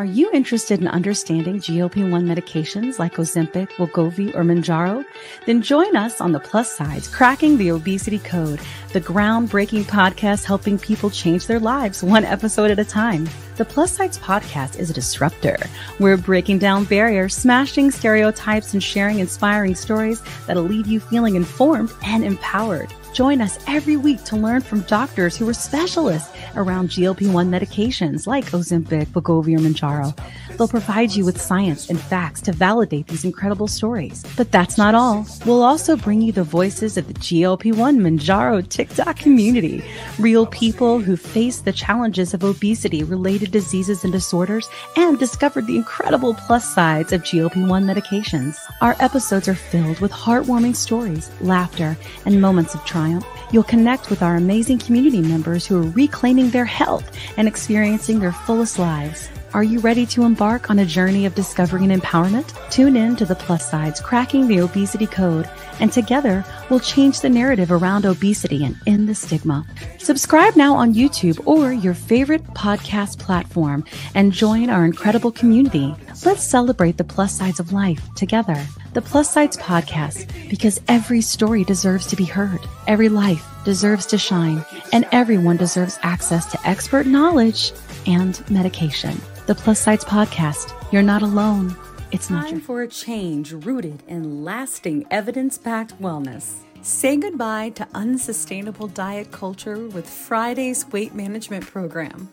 Are you interested in understanding GLP-1 medications like Ozempic, Wegovy, or Mounjaro? Then join us on the plus sides, cracking the obesity code, the groundbreaking podcast helping people change their lives one episode at a time. The Plus Sides podcast is a disruptor. We're breaking down barriers, smashing stereotypes, and sharing inspiring stories that'll leave you feeling informed and empowered. Join us every week to learn from doctors who are specialists around GLP-1 medications like Ozempic, Wegovy, or Mounjaro. They'll provide you with science and facts to validate these incredible stories. But that's not all. We'll also bring you the voices of the GLP-1 Mounjaro TikTok community, real people who face the challenges of obesity related diseases and disorders and discovered the incredible plus sides of GLP-1 medications. Our episodes are filled with heartwarming stories, laughter, and moments of triumph triumph, you'll connect with our amazing community members who are reclaiming their health and experiencing their fullest lives. Are you ready to embark on a journey of discovery and empowerment? Tune in to the plus sides, cracking the obesity code, and together we'll change the narrative around obesity and end the stigma. Subscribe now on YouTube or your favorite podcast platform and join our incredible community. Let's celebrate the plus sides of life together. The Plus Sides Podcast, because every story deserves to be heard, every life deserves to shine, and everyone deserves access to expert knowledge and medication. The Plus Sides Podcast, you're not alone. It's not time your- for a change rooted in lasting evidence-backed wellness. Say goodbye to unsustainable diet culture with Friday's weight management program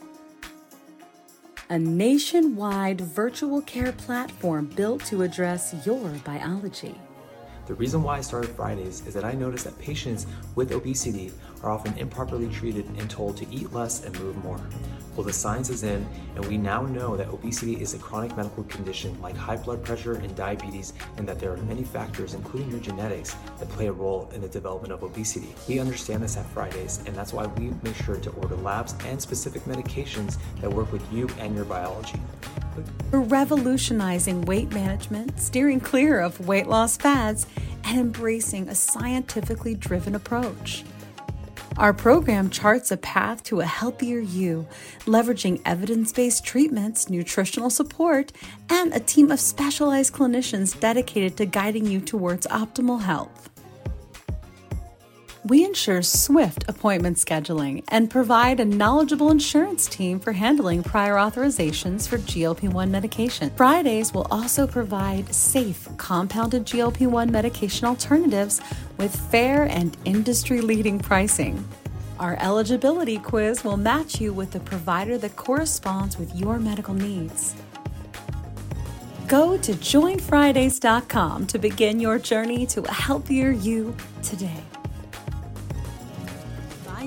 a nationwide virtual care platform built to address your biology. The reason why I started Fridays is that I noticed that patients with obesity are often improperly treated and told to eat less and move more. Well, the science is in, and we now know that obesity is a chronic medical condition like high blood pressure and diabetes, and that there are many factors, including your genetics, that play a role in the development of obesity. We understand this at Fridays, and that's why we make sure to order labs and specific medications that work with you and your biology. We're revolutionizing weight management, steering clear of weight loss fads, and embracing a scientifically driven approach. Our program charts a path to a healthier you, leveraging evidence based treatments, nutritional support, and a team of specialized clinicians dedicated to guiding you towards optimal health. We ensure swift appointment scheduling and provide a knowledgeable insurance team for handling prior authorizations for GLP 1 medication. Fridays will also provide safe, compounded GLP 1 medication alternatives with fair and industry leading pricing. Our eligibility quiz will match you with the provider that corresponds with your medical needs. Go to joinfridays.com to begin your journey to a healthier you today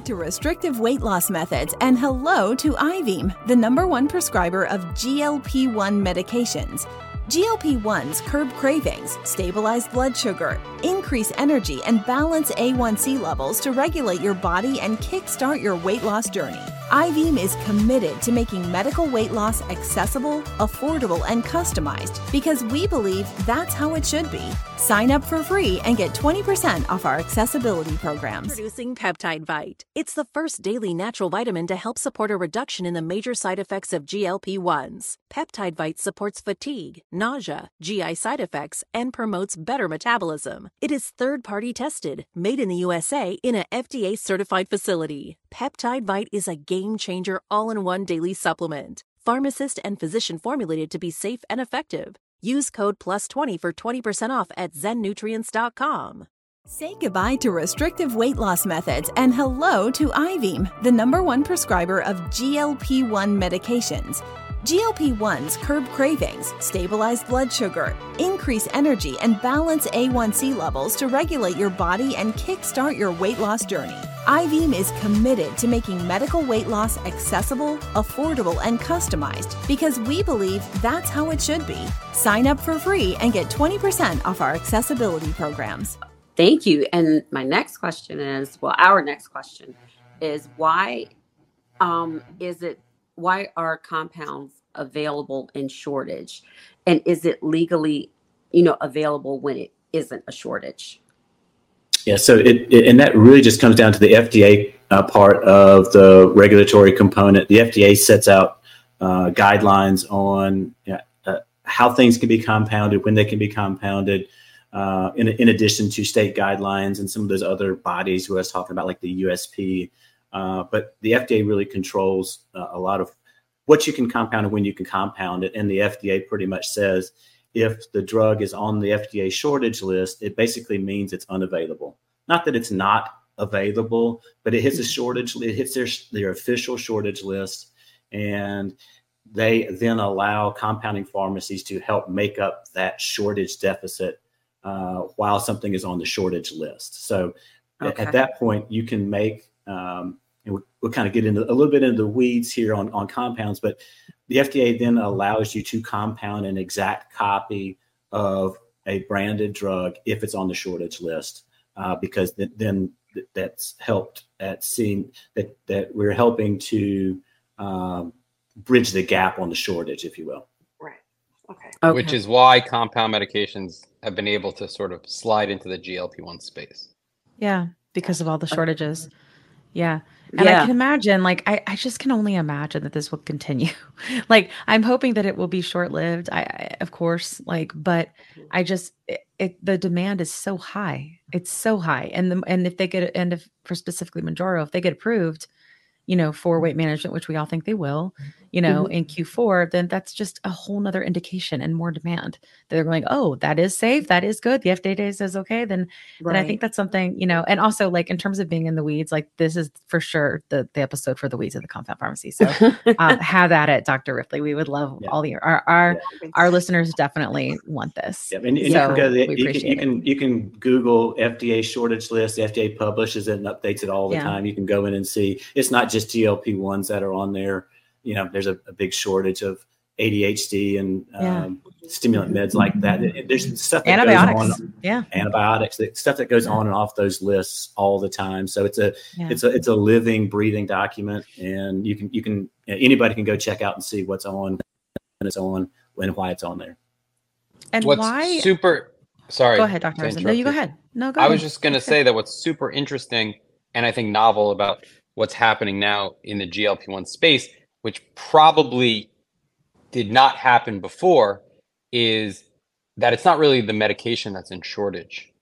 to restrictive weight loss methods and hello to Ivim, the number one prescriber of GLP 1 medications. GLP 1s curb cravings, stabilize blood sugar, increase energy, and balance A1C levels to regulate your body and kickstart your weight loss journey. Ivim is committed to making medical weight loss accessible, affordable, and customized because we believe that's how it should be. Sign up for free and get 20% off our accessibility programs. Introducing Peptide Vite. It's the first daily natural vitamin to help support a reduction in the major side effects of GLP 1s. Peptide Vite supports fatigue, nausea, GI side effects, and promotes better metabolism. It is third party tested, made in the USA in a FDA certified facility. Peptide Vite is a game changer all in one daily supplement. Pharmacist and physician formulated to be safe and effective. Use code PLUS20 for 20% off at zennutrients.com. Say goodbye to restrictive weight loss methods and hello to Ivim, the number one prescriber of GLP 1 medications. GLP 1s curb cravings, stabilize blood sugar, increase energy, and balance A1C levels to regulate your body and kickstart your weight loss journey. Ivim is committed to making medical weight loss accessible, affordable, and customized because we believe that's how it should be. Sign up for free and get 20% off our accessibility programs. Thank you. And my next question is well, our next question is why um, is it why are compounds available in shortage and is it legally you know available when it isn't a shortage yeah so it, it and that really just comes down to the fda uh, part of the regulatory component the fda sets out uh, guidelines on uh, how things can be compounded, when they can be compounded. Uh, in, in addition to state guidelines and some of those other bodies who I was talking about, like the USP, uh, but the FDA really controls uh, a lot of what you can compound and when you can compound it. And the FDA pretty much says if the drug is on the FDA shortage list, it basically means it's unavailable. Not that it's not available, but it hits a shortage. It hits their their official shortage list, and they then allow compounding pharmacies to help make up that shortage deficit uh, while something is on the shortage list. So okay. at that point, you can make um, and we'll, we'll, kind of get into a little bit into the weeds here on, on compounds, but the FDA then allows you to compound an exact copy of a branded drug if it's on the shortage list, uh, because th- then th- that's helped at seeing that, that we're helping to um, bridge the gap on the shortage, if you will. Right. Okay. okay. Which is why compound medications have been able to sort of slide into the GLP 1 space. Yeah, because of all the shortages. Yeah. And yeah. I can imagine, like, I, I just can only imagine that this will continue. like, I'm hoping that it will be short lived. I, I, of course, like, but mm-hmm. I just, it, it, the demand is so high. It's so high. And the, and if they get, and if for specifically Mounjaro, if they get approved, you know, for weight mm-hmm. management, which we all think they will, mm-hmm. You know, mm-hmm. in Q4, then that's just a whole nother indication and more demand. They're going, oh, that is safe, that is good. The FDA says okay, then right. then I think that's something, you know, and also like in terms of being in the weeds, like this is for sure the the episode for the weeds of the compound pharmacy. So um, have at it, Dr. Ripley. We would love yeah. all your our our, yeah. our listeners definitely want this. Yeah, and, and so you can go the, you, can, you can you can Google FDA shortage list. The FDA publishes it and updates it all the yeah. time. You can go in and see it's not just GLP ones that are on there you know, there's a, a big shortage of ADHD and yeah. um, stimulant meds like that. There's stuff that antibiotics, on, yeah, antibiotics, stuff that goes on and off those lists all the time. So it's a yeah. it's a it's a living, breathing document, and you can you can anybody can go check out and see what's on and it's on and why it's on there. And what's why super sorry. Go ahead, Dr. No, you go ahead. No, go I ahead. was just going to say that what's super interesting and I think novel about what's happening now in the GLP one space which probably did not happen before, is that it's not really the medication that's in shortage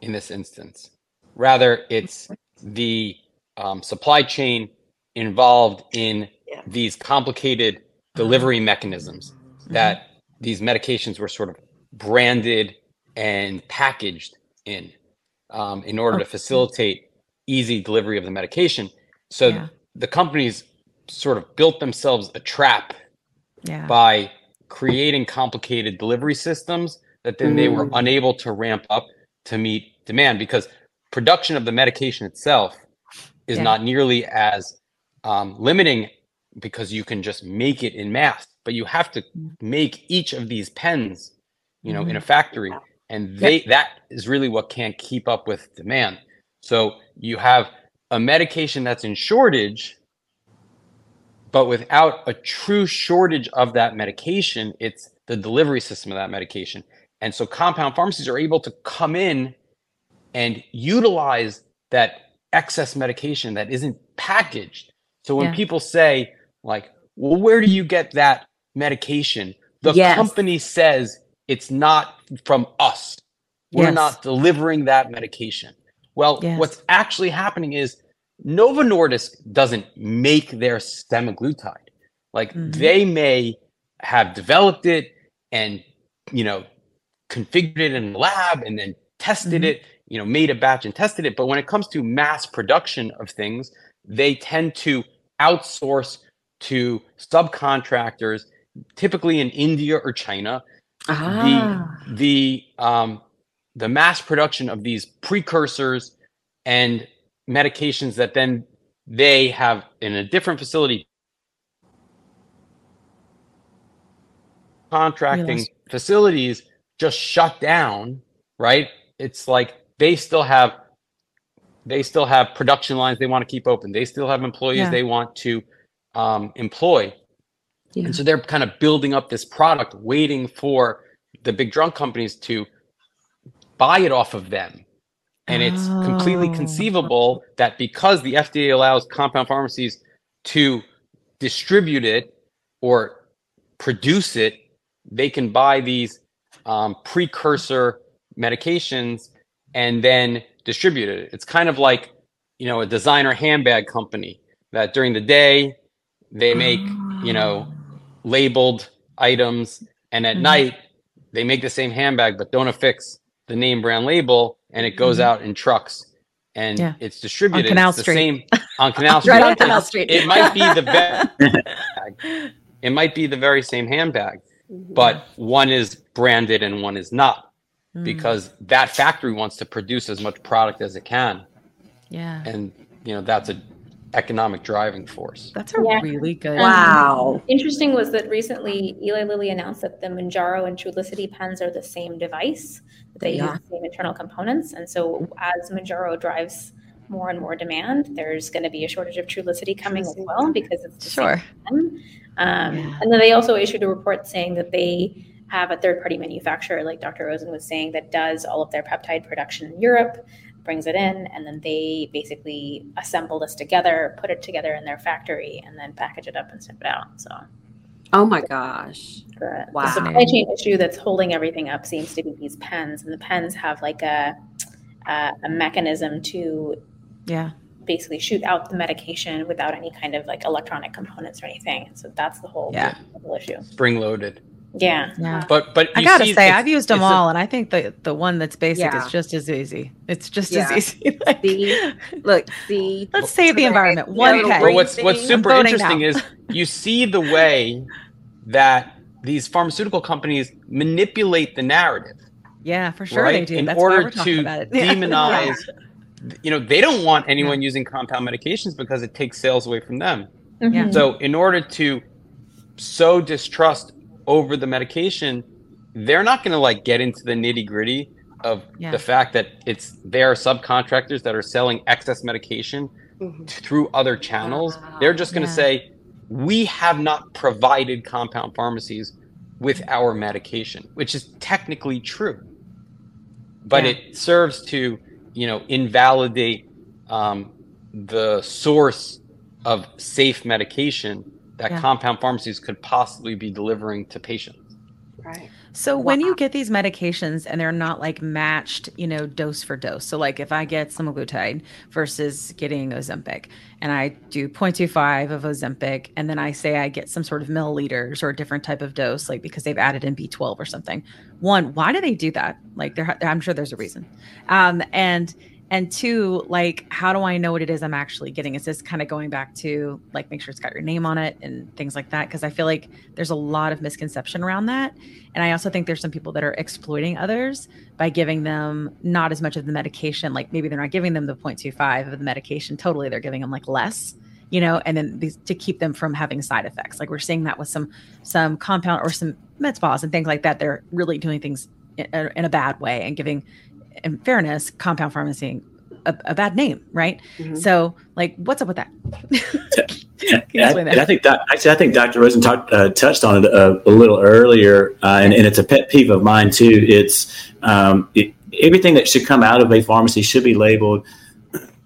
in this instance. Rather, it's the um, supply chain involved in yeah. these complicated delivery mechanisms mm-hmm. that these medications were sort of branded and packaged in um, in order to facilitate easy delivery of the medication. So yeah. the companies sort of built themselves a trap yeah. by creating complicated delivery systems that then they were mm. unable to ramp up to meet demand because production of the medication itself is yeah. not nearly as um, limiting because you can just make it in mass but you have to mm. make each of these pens you know mm. in a factory and they yep. that is really what can't keep up with demand so you have a medication that's in shortage but without a true shortage of that medication, it's the delivery system of that medication. And so compound pharmacies are able to come in and utilize that excess medication that isn't packaged. So when yeah. people say, like, well, where do you get that medication? The yes. company says it's not from us. We're yes. not delivering that medication. Well, yes. what's actually happening is Novo Nordisk doesn't make their semaglutide. Like mm-hmm. they may have developed it and you know configured it in the lab and then tested mm-hmm. it, you know, made a batch and tested it. But when it comes to mass production of things, they tend to outsource to subcontractors, typically in India or China. Ah. The the um, the mass production of these precursors and medications that then they have in a different facility contracting yes. facilities just shut down right it's like they still have they still have production lines they want to keep open they still have employees yeah. they want to um, employ yeah. and so they're kind of building up this product waiting for the big drug companies to buy it off of them and it's oh. completely conceivable that because the FDA allows compound pharmacies to distribute it or produce it, they can buy these um, precursor medications and then distribute it. It's kind of like, you know, a designer handbag company that during the day they make, you know, labeled items and at Mhm. night they make the same handbag but don't affix the name brand label and it goes Mhm. out in trucks and Yeah. it's distributed Canal it's the Street. same on Canal Street. Right on Canal Street. It might be the very it might be the very same handbag, but one is branded and one is not Mm. because that factory wants to produce as much product as it can yeah, and you know that's a economic driving force that's a Yeah. really good. Wow. Interesting was that recently Eli Lilly announced that the Mounjaro and Trulicity pens are the same device. They Yeah. use the same internal components, and so as Mounjaro drives more and more demand, there's going to be a shortage of Trulicity coming as well because it's Sure. Um, Yeah. And then they also issued a report saying that they have a third-party manufacturer, like Dr. Rosen was saying, that does all of their peptide production in Europe, brings it in, and then they basically assemble this together, put it together in their factory, and then package it up and ship it out. So Oh my gosh. The, Wow. the supply chain issue that's holding everything up seems to be these pens, and the pens have like a a, a mechanism to Yeah, basically shoot out the medication without any kind of like electronic components or anything. So that's the whole, Yeah. the whole issue. spring loaded Yeah. yeah. but but I gotta see say, I've used them it's a- all, and I think the the one that's basic Yeah. is just as easy. It's just Yeah. as easy. Like, See? Look, see. let's save the environment. One the K. But what's what's super interesting now. is you see the way that these pharmaceutical companies manipulate the narrative, Yeah, for sure they right? do. In That's why order we're to about it. Yeah. demonize, you know, they don't want anyone using compound medications because it takes sales away from them. Yeah. Mhm. So in order to sow distrust over the medication, they're not going to like get into the nitty gritty of Yeah. the fact that it's their subcontractors that are selling excess medication Mhm. through other channels. They're just going to Yeah. say, we have not provided compound pharmacies with our medication, which is technically true. But Yeah. it serves to, you know, invalidate um, the source of safe medication that Yeah. compound pharmacies could possibly be delivering to patients. Right. So when you get these medications and they're not like matched, you know, dose for dose. So like if I get semaglutide versus getting Ozempic and I do 0.25 of Ozempic and then I say I get some sort of milliliters or a different type of dose like because they've added in B12 or something. One, why do they do that? Like there I'm sure there's a reason. Um and and two, like how do I know what it is I'm actually getting? Is this kind of going back to like make sure it's got your name on it and things like that because I feel like there's a lot of misconception around that. And I also think there's some people that are exploiting others by giving them not as much of the medication. Like maybe they're not giving them the 0.25 of the medication totally. They're giving them like less, you know, and then these, to keep them from having side effects. Like we're seeing that with some some compound or some med spas and things like that. They're really doing things in, in a bad way and giving, in fairness, compound pharmacy a, a bad name, right? Mhm. So, like, what's up with that? Yeah, Can you explain and that? I think doc, actually, I think Dr. Rosen talked, uh, touched on it a, a little earlier, uh, and, and it's a pet peeve of mine too. It's um, it, everything that should come out of a pharmacy should be labeled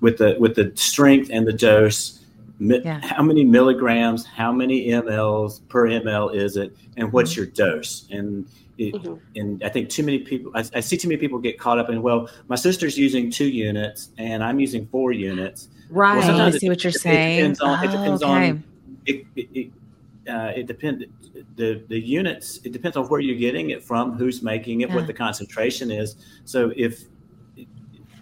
with the with the strength and the dose. Mi- Yeah. How many milligrams? How many mLs per ml is it? And what's your dose? And it, Mhm. and I think too many people. I, I see too many people get caught up in. Well, my sister's using two units, and I'm using four units. Right. Well, I see it- what you're it saying. depends on- it Oh, depends okay. on- it it, it, uh, it depends the the units it depends on where you're getting it from who's making it Yeah. what the concentration is so if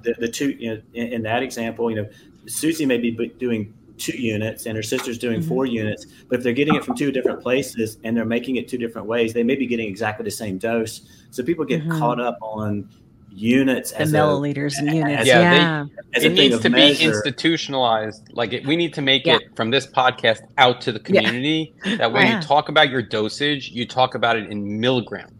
the, the two you know in, in that example you know susie may be doing two units and her sister's doing Mhm. four units but if they're getting it from two different places and they're making it two different ways they may be getting exactly the same dose so people get Mhm. caught up on units The as a, milliliters and units. Yeah, they- Yeah. as it needs of to be institutionalized. Like it, we need to make Yeah. it from this podcast out to the Yeah. community. That when Yeah. you talk about your dosage, you talk about it in milligrams.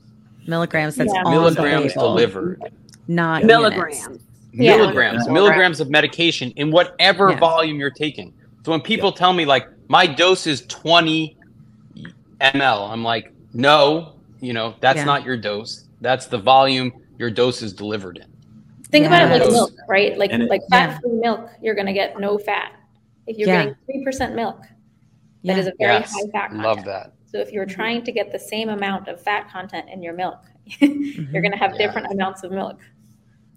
milligrams. That's Yeah. on milligrams delivered. not Milligrams. Yeah. Milligrams, Yeah. milligrams of medication in whatever Yeah. volume you're taking. So when people tell me like my dose is 20 ml, I'm like, no, you know, that's Yeah. not your dose. That's the volume your dose is delivered in. Think about it like Yes. milk, right? Like it- like fat free milk, you're going to get no fat. If you're Yeah. getting three percent milk, Yeah. that is a very Yes, high fat content. love that. So if you're trying to get the same amount of fat content in your milk, you're going to have Yeah. different amounts of milk.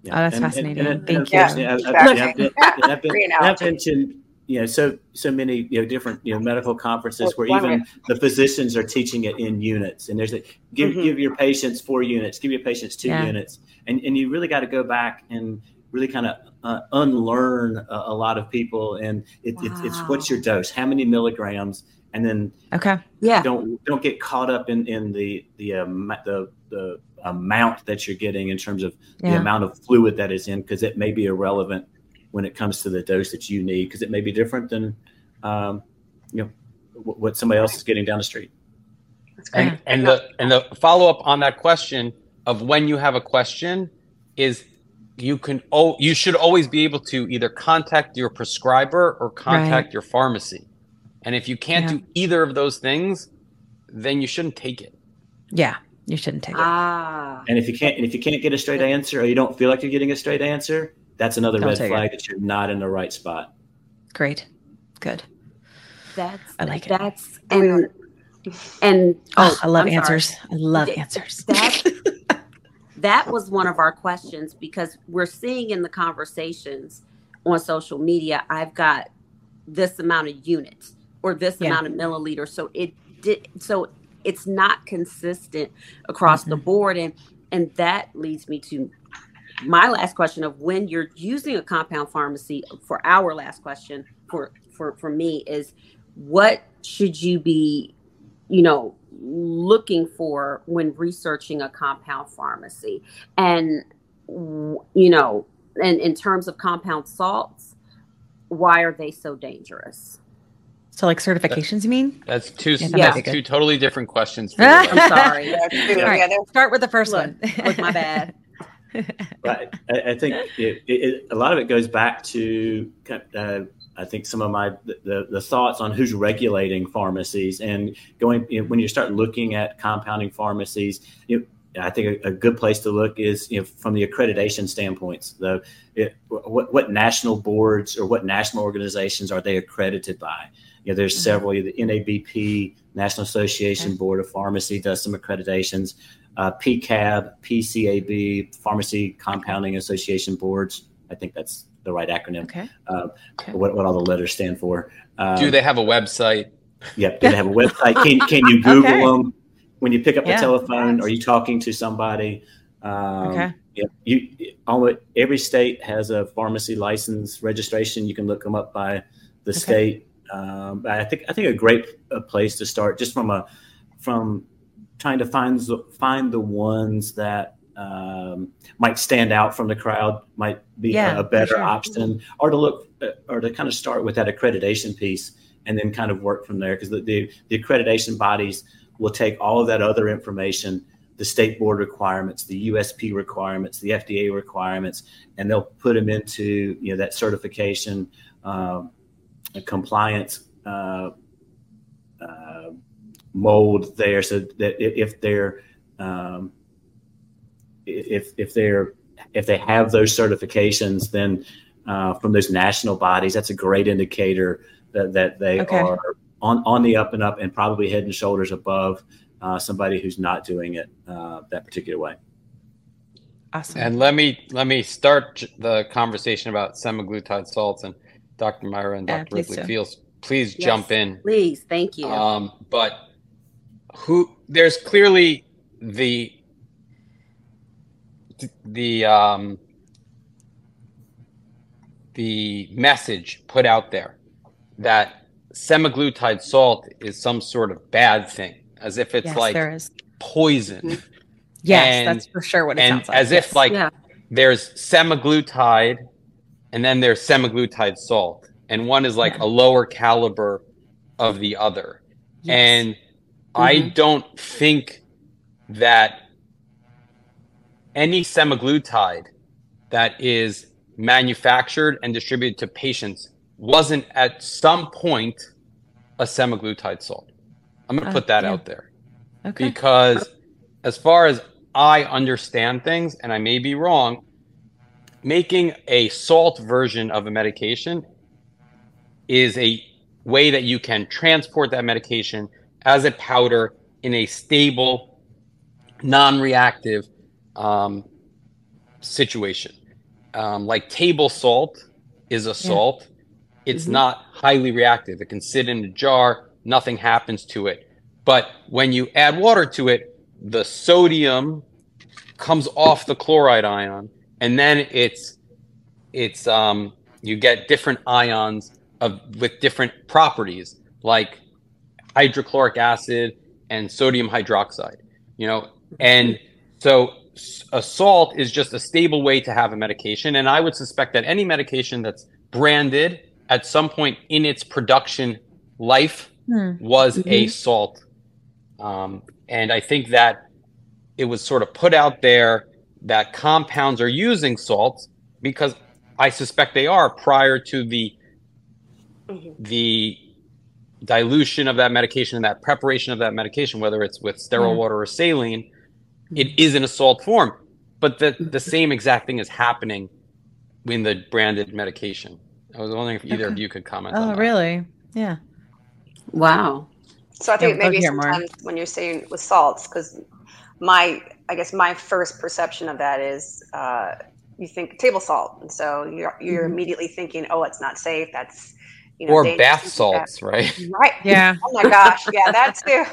Oh, that's fascinating. Thank you. unfortunately, I- I- Exactly. I've been- I've been- Great I've analogy. mentioned, you know, so so many you know different you know medical conferences where even the physicians are teaching it in units, and there's a give Mhm. give your patients four units, give your patients two Yeah. units, and and you really got to go back and really kind of uh, unlearn a, a lot of people, and it, it's it's what's your dose, how many milligrams, and then Okay. Yeah. don't don't get caught up in in the the um, the the amount that you're getting in terms of the amount of fluid that is in because it may be irrelevant when it comes to the dose that you need because it may be different than um, you know w- what somebody else is getting down the street. That's great. And, and the and the follow up on that question of when you have a question is you can oh you should always be able to either contact your prescriber or contact your pharmacy. And if you can't Yeah. do either of those things, then you shouldn't take it. Yeah. You shouldn't take it. Ah. And if you can't and if you can't get a straight answer or you don't feel like you're getting a straight answer, that's another Don't red take flag that you're not in the right spot. Great. Good. That's I like it. that's and and Oh, I love I'm sorry. answers. I love Th- answers. That that was one of our questions because we're seeing in the conversations on social media, I've got this amount of units or this Yeah. amount of milliliters. So it did so it's not consistent across the Mm-hmm. board. And and that leads me to my last question of when you're using a compound pharmacy for our last question for for for me is what should you be you know looking for when researching a compound pharmacy and you know and in terms of compound salts why are they so dangerous So like certifications, you mean? That's two Yeah, that's two totally different questions. For you. i'm sorry Yeah, too. All right. Yeah, Start with the first Look, one. look my bad Right. I, I think it, it, a lot of it goes back to uh, I think some of my the, the thoughts on who's regulating pharmacies and going you know, when you start looking at compounding pharmacies. You know, I think a, a good place to look is you know, from the accreditation standpoints. The it, what what national boards or what national organizations are they accredited by? You know, there's Mhm. several. The NABP, National Association Board of Pharmacy, does some accreditations uh, PCAB, PCAB, Pharmacy Compounding Association Boards. I think that's the right acronym. okay. Uh, Okay. what, what all the letters stand for. Um, Do they have a website? Yep. Do they have a website? Can, can you Google Okay. them when you pick up Yeah. the telephone? Are you talking to somebody? Um, Okay. yeah, you almost every state has a pharmacy license registration. You can look them up by the Okay. state. Um, I think I think a great uh place to start, just from a from trying to find the- find the ones that um, might stand out from the crowd, might be Yeah, a, a better sure. option, or to look uh, or to kind of start with that accreditation piece and then kind of work from there because the, the the accreditation bodies will take all of that other information the state board requirements, the USP requirements, the FDA requirements, and they'll put them into you know that certification um, compliance uh, mold there, so that if they're um, if if they're if they have those certifications, then uh, from those national bodies, that's a great indicator that, that they Okay. are on, on the up and up and probably head and shoulders above uh, somebody who's not doing it uh, that particular way. Awesome. And let me let me start the conversation about semaglutide salts and Dr. Myra and Dr. please Ripley do. Fields. Please Yes. jump in. please thank you Um, but who? There's clearly the the um, the message put out there that semaglutide salt is some sort of bad thing, as if it's yes, like there is. poison, Yes, and- that's for sure what it and sounds like. as if like yeah there's semaglutide, and then there's semaglutide salt, and one is like Yeah. a lower caliber of the other. Yes. And I Mm-hmm. don't think that any semaglutide that is manufactured and distributed to patients wasn't at some point a semaglutide salt. I'm going to Uh, put that yeah. out there okay. because as far as I understand things, and I may be wrong, making a salt version of a medication is a way that you can transport that medication as a powder in a stable, non-reactive um, situation. Um, like table salt is a salt. It's Mhm. not highly reactive. It can sit in a jar, nothing happens to it. But when you add water to it, the sodium comes off the chloride ion, and then it's it's um you get different ions of with different properties like hydrochloric acid and sodium hydroxide you know and so a salt is just a stable way to have a medication and i would suspect that any medication that's branded at some point in its production life Hmm. was a Mhm. salt um, and i think that it was sort of put out there that compounds are using salts because i suspect they are prior to the Mhm. the dilution of that medication and that preparation of that medication, whether it's with sterile Yeah. water or saline, it is in a salt form. But the, the same exact thing is happening in the branded medication. I was wondering if either of you could comment on Oh, really? Yeah. Wow. So I think Yeah, I'll maybe hear more. sometimes when you're saying with salts, because my, I guess my first perception of that is uh, you think table salt, and so you're you're Mhm. immediately thinking, oh, it's not safe. That's you know, Or dangerous, bath things that. salts, right? right? Yeah. Oh my gosh, yeah, that's too.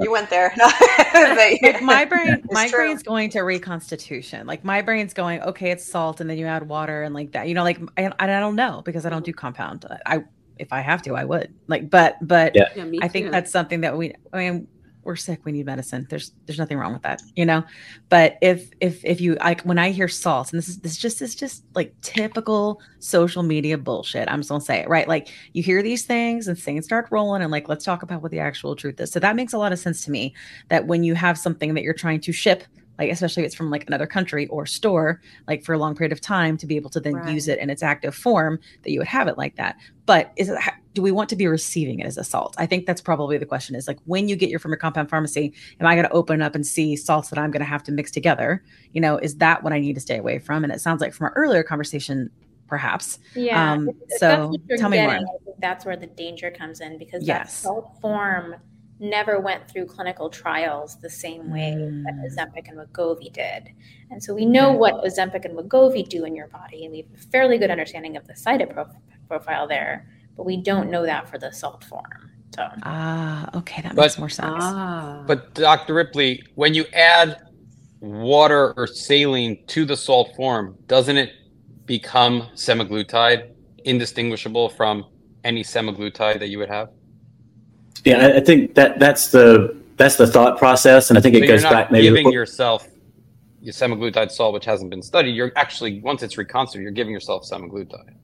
You went there. But- like my brain my true. brain's going to reconstitution like my brain's going okay it's salt and then you add water and like that you know like I, I don't know because i don't do compound i if i have to i would like but but Yeah. Yeah, me i think too. that's something that we i mean we're sick we need medicine. There's there's nothing wrong with that you know? But if if if you like when i hear salts and this is this just is just like typical social media bullshit i'm just gonna say it right? Like you hear these things and things start rolling and like let's talk about what the actual truth is. So that makes a lot of sense to me that when you have something that you're trying to ship like especially if it's from like another country or store like for a long period of time to be able to then Right. use it in its active form that you would have it like that but is it do we want to be receiving it as a salt i think that's probably the question is like when you get your from your compound pharmacy am i going to open up and see salts that i'm going to have to mix together you know is that what i need to stay away from and it sounds like from our earlier conversation perhaps Yeah. Um, if- if that's so tell me more. I think that's where the danger comes in because Yes. that salt form never went through clinical trials the same way that Mm. Ozempic and Wegovy did. And so we know what Ozempic and Wegovy do in your body, and we have a fairly good understanding of the side effect profile there, but we don't know that for the salt form. So ah okay that But- makes more sense Ah. But Dr. Ripley, when you add water or saline to the salt form, doesn't it become semaglutide, indistinguishable from any semaglutide that you would have? Yeah, I, I think that that's the that's the thought process, and I think So it goes back maybe. giving yourself your semaglutide salt, which hasn't been studied. You're actually once it's reconstituted, you're giving yourself semaglutide.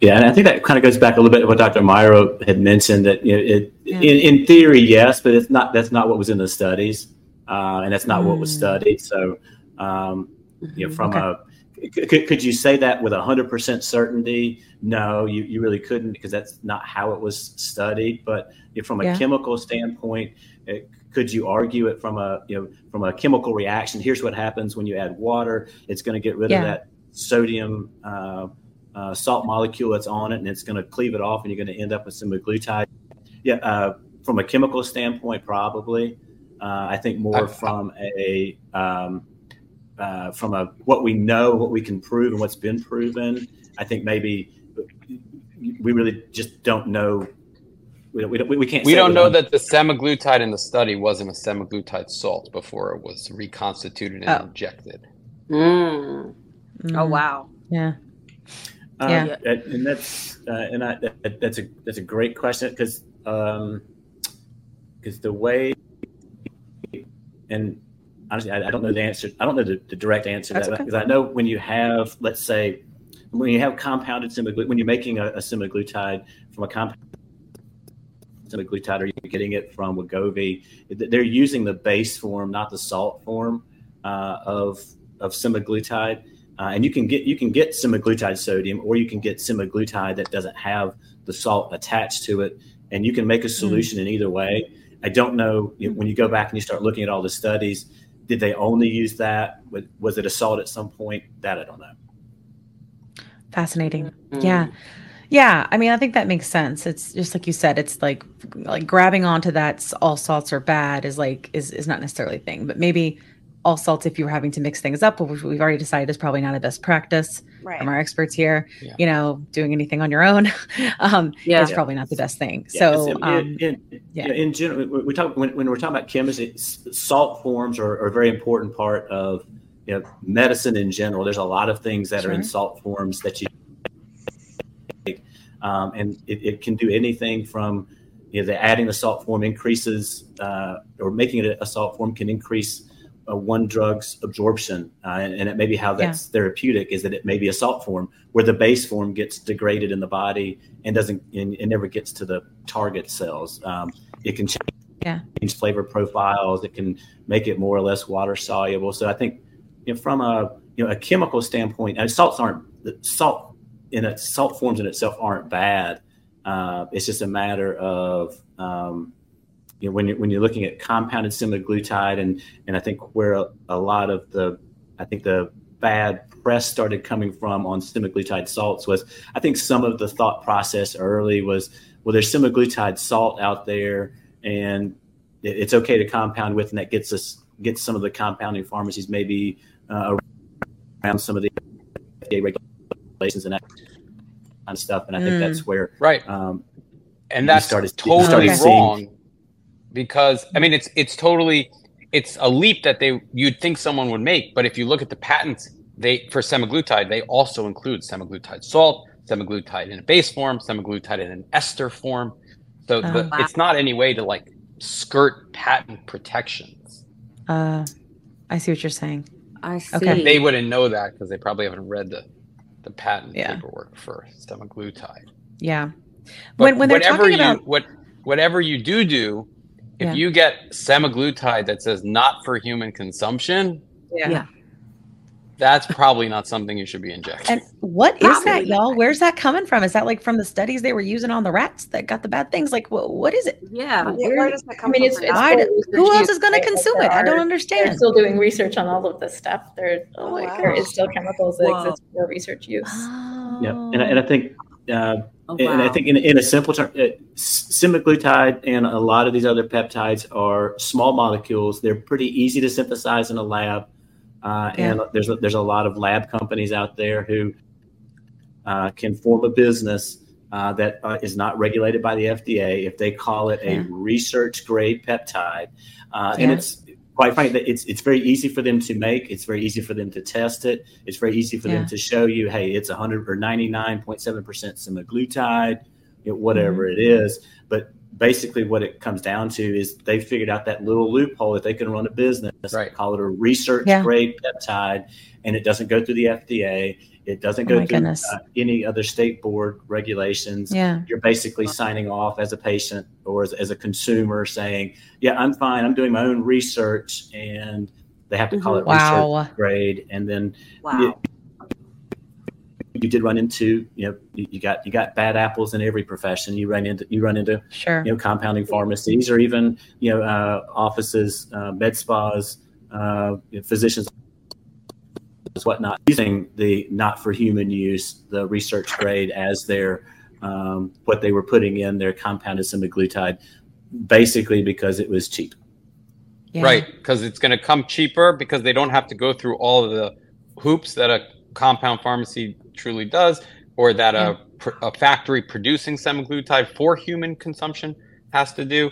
Yeah, and I think that kind of goes back a little bit to what Dr. Myro had mentioned that you know, it, Yeah. in, in theory, yes, but it's not. That's not what was in the studies, uh, and that's not what was Mm. studied. So, um, you know, from Okay. a could, could you say that with hundred percent certainty? No, you, you really couldn't because that's not how it was studied. But from a Yeah. chemical standpoint, it, could you argue it from a you know from a chemical reaction? Here's what happens when you add water. It's going to get rid Yeah. of that sodium uh, uh, salt molecule that's on it, and it's going to cleave it off, and you're going to end up with semaglutide. Yeah, uh, from a chemical standpoint, probably. Uh, I think more I- from a um, uh, from a what we know, what we can prove, and what's been proven. I think maybe we really just don't know. We don't. We, don't, we can't. We say don't with know one- that the semaglutide in the study wasn't a semaglutide salt before it was reconstituted and Oh. injected. Mm. Oh Mm, wow. yeah Um, Yeah. and- and that's uh, and I, that, that's a that's a great question because because the way and honestly I, I don't know the answer I don't know the, the direct answer to That's that okay. because I know when you have let's say when you have compounded semaglutide when you're making a, a semaglutide from a compound semaglutide or you're getting it from Wegovy they're using the base form not the salt form uh, of of semaglutide uh, and you can get you can get semaglutide sodium, or you can get semaglutide that doesn't have the salt attached to it, and you can make a solution in either way. I don't know you know, when you go back and you start looking at all the studies, did they only use that? Was, was it a salt at some point? That I don't know. fascinating Mm. Yeah. Yeah, I mean, I think that makes sense. It's just like you said. It's like like grabbing onto that all salts are bad is like is is not necessarily a thing, but maybe all salts if you were having to mix things up, which we've already decided is probably not a best practice Right. from our experts here. Yeah. You know, doing anything on your own um, Yeah. is probably not the best thing. Yeah, so it's- um, in, in, yeah. yeah. in general, we- we talk when, when we're talking about chemistry, salt forms are, are a very important part of you know medicine in general. There's a lot of things that are in salt forms that you take, um, and it, it can do anything from you know the adding the salt form increases uh, or making it a salt form can increase uh, one drug's absorption, uh, and, and it may be how that's therapeutic is that it may be a salt form where the base form gets degraded in the body and doesn't and it never gets to the target cells. Um, it can change, Yeah. change flavor profiles. It can make it more or less water soluble. So I think you know, from a you know a chemical standpoint, and salts aren't salt in its salt forms in itself aren't bad. Uh, it's just a matter of um, you know when you're when you're looking at compounded semaglutide and and I think where a, a lot of the I think the bad press started coming from on semaglutide salts was I think some of the thought process early was well there's semaglutide salt out there and it- it's okay to compound with and that gets us gets some of the compounding pharmacies maybe uh, around some of the FDA regulations and that kind of stuff and I think Mm. that's where Right. um, and you that's started- totally started seeing- wrong because i mean it's it's totally it's a leap that they you'd think someone would make but if you look at the patents they for semaglutide they also include semaglutide salt semaglutide in a base form semaglutide in an ester form so the, Oh. it's not any way to like skirt patent protections uh, I see what you're saying. I see. Okay. they wouldn't know that because they probably haven't read the the patent Yeah. paperwork for semaglutide Yeah. But When when they're whatever talking you about what whatever you do do, if Yeah. you get semaglutide that says not for human consumption, yeah. Yeah. that's probably not something you should be injecting. And what is that, y'all? Where's that coming from? Is that like from the studies they were using on the rats that got the bad things? Like, what, what is it? Yeah. Where, where does that come I mean, from? it's, it's now? Why for do- research who else is going to consume there it? I don't are- They're understand. still doing research on all of this stuff. There, Oh my there gosh. still chemicals that Whoa. exist for research use. Oh. yeah and, I- and I think uh, Oh, And I think in, in a simple term, uh, s- semaglutide and a lot of these other peptides are small molecules. They're pretty easy to synthesize in a lab. Uh, And there's a, there's a lot of lab companies out there who uh, can form a business uh, that uh, is not regulated by the FDA if they call it a Yeah. research grade peptide. Uh, And it's quite frankly, it's it's very easy for them to make. It's very easy for them to test it. It's very easy for Yeah. them to show you, hey, it's 100 or 99.7 percent semaglutide, whatever Mm-hmm. it is. But basically, what it comes down to is they figured out that little loophole that they can run a business, Right. call it a research Yeah. grade peptide, and it doesn't go through the FDA. It doesn't Oh go my through uh, any other state board regulations Yeah. you're basically signing off as a patient or as, as a consumer saying, "Yeah, I'm fine. I'm doing my own research," and they have to call it Wow. research grade. And then Wow. you did run into, you know, you, you got you got bad apples in every profession. You run into you run into Sure. you know compounding pharmacies or even you know uh, offices, uh, med spas, uh, physicians. Whatnot using the not for human use, the research grade as their um, what they were putting in their compounded semaglutide, basically because it was cheap. Yeah. Right, because it's going to come cheaper because they don't have to go through all of the hoops that a compound pharmacy truly does, or that a, a factory producing semaglutide for human consumption has to do.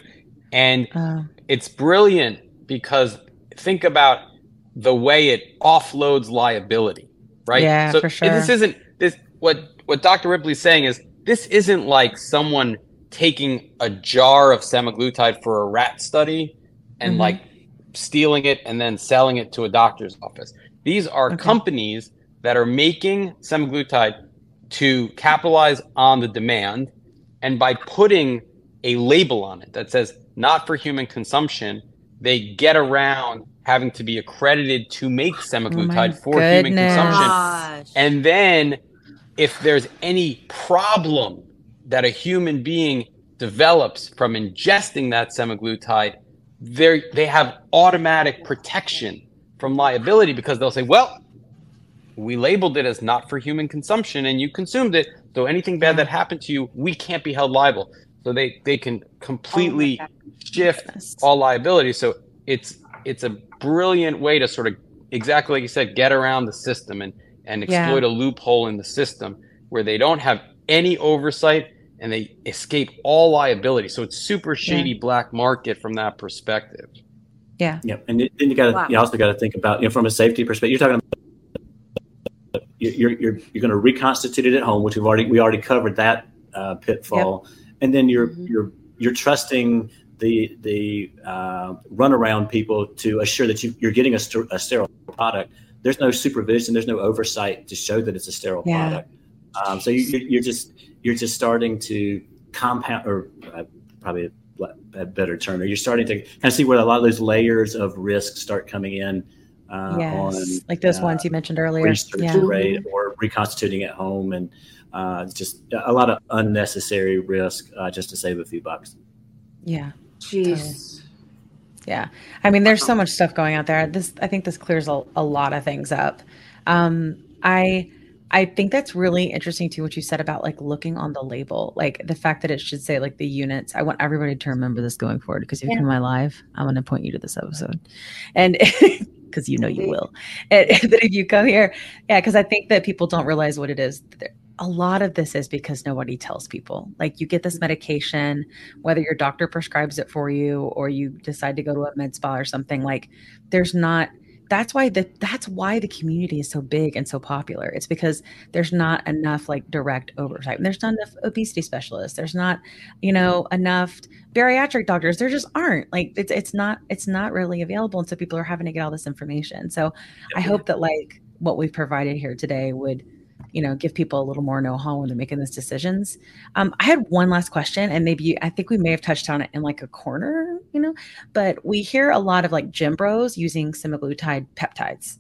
And Uh, it's brilliant because think about the way it offloads liability, right? Yeah, so for sure. This isn't this what what Dr. Ripley's saying is this isn't like someone taking a jar of semaglutide for a rat study and Mhm. like stealing it and then selling it to a doctor's office. These are Okay. companies that are making semaglutide to capitalize on the demand and by putting a label on it that says not for human consumption, they get around having to be accredited to make oh semaglutide for human consumption. Gosh. And then if there's any problem that a human being develops from ingesting that semaglutide, they they have automatic protection from liability because they'll say, well, we labeled it as not for human consumption and you consumed it. So anything bad that happened to you, we can't be held liable. So they, they can oh completely Oh shift all liability. So it's it's a brilliant way to sort of exactly like you said, get around the system and and Yeah. exploit a loophole in the system where they don't have any oversight and they escape all liability. So it's super shady black market from that perspective. Yeah. Yep. And then you got to Wow. you also got to think about you know from a safety perspective. You're talking about you're you're you're going to reconstitute it at home, which we've already we already covered that uh, pitfall, and then you're Mhm. you're you're trusting the the uh, runaround people to assure that you, you're getting a, ster- a sterile product. There's no supervision, there's no oversight to show that it's a sterile Yeah. product. Um, so you, you're, you're just you're just starting to compound, or uh, probably a, a better term. You're starting to kind of see where a lot of those layers of risk start coming in. Uh, yes. on like those uh, ones you mentioned earlier. Yeah. rate or reconstituting at home, and uh, just a lot of unnecessary risk uh, just to save a few bucks. Yeah. Jeez. Yeah. I mean, there's so much stuff going out there. This, I think this clears a, a lot of things up. Um, I, I think that's really interesting too, what you said about like looking on the label, like the fact that it should say like the units. I want everybody to remember this going forward because if you Yeah. come my live, I'm going to point you to this episode and because you know you will. And, that if you come here, yeah, because I think that people don't realize what it is. A lot of this is because nobody tells people. Like you get this mm-hmm. medication, whether your doctor prescribes it for you or you decide to go to a med spa or something like there's not that's why the that's why the community is so big and so popular. It's because there's not enough like direct oversight. And there's not enough obesity specialists. There's not you know enough bariatric doctors. There just aren't. Like it's it's not it's not really available. And so people are having to get all this information. So i hope that like what we've provided here today would you know give people a little more know-how when they're making these decisions um, i had one last question and maybe you, i think we may have touched on it in like a corner you know but we hear a lot of like gym bros using semaglutide peptides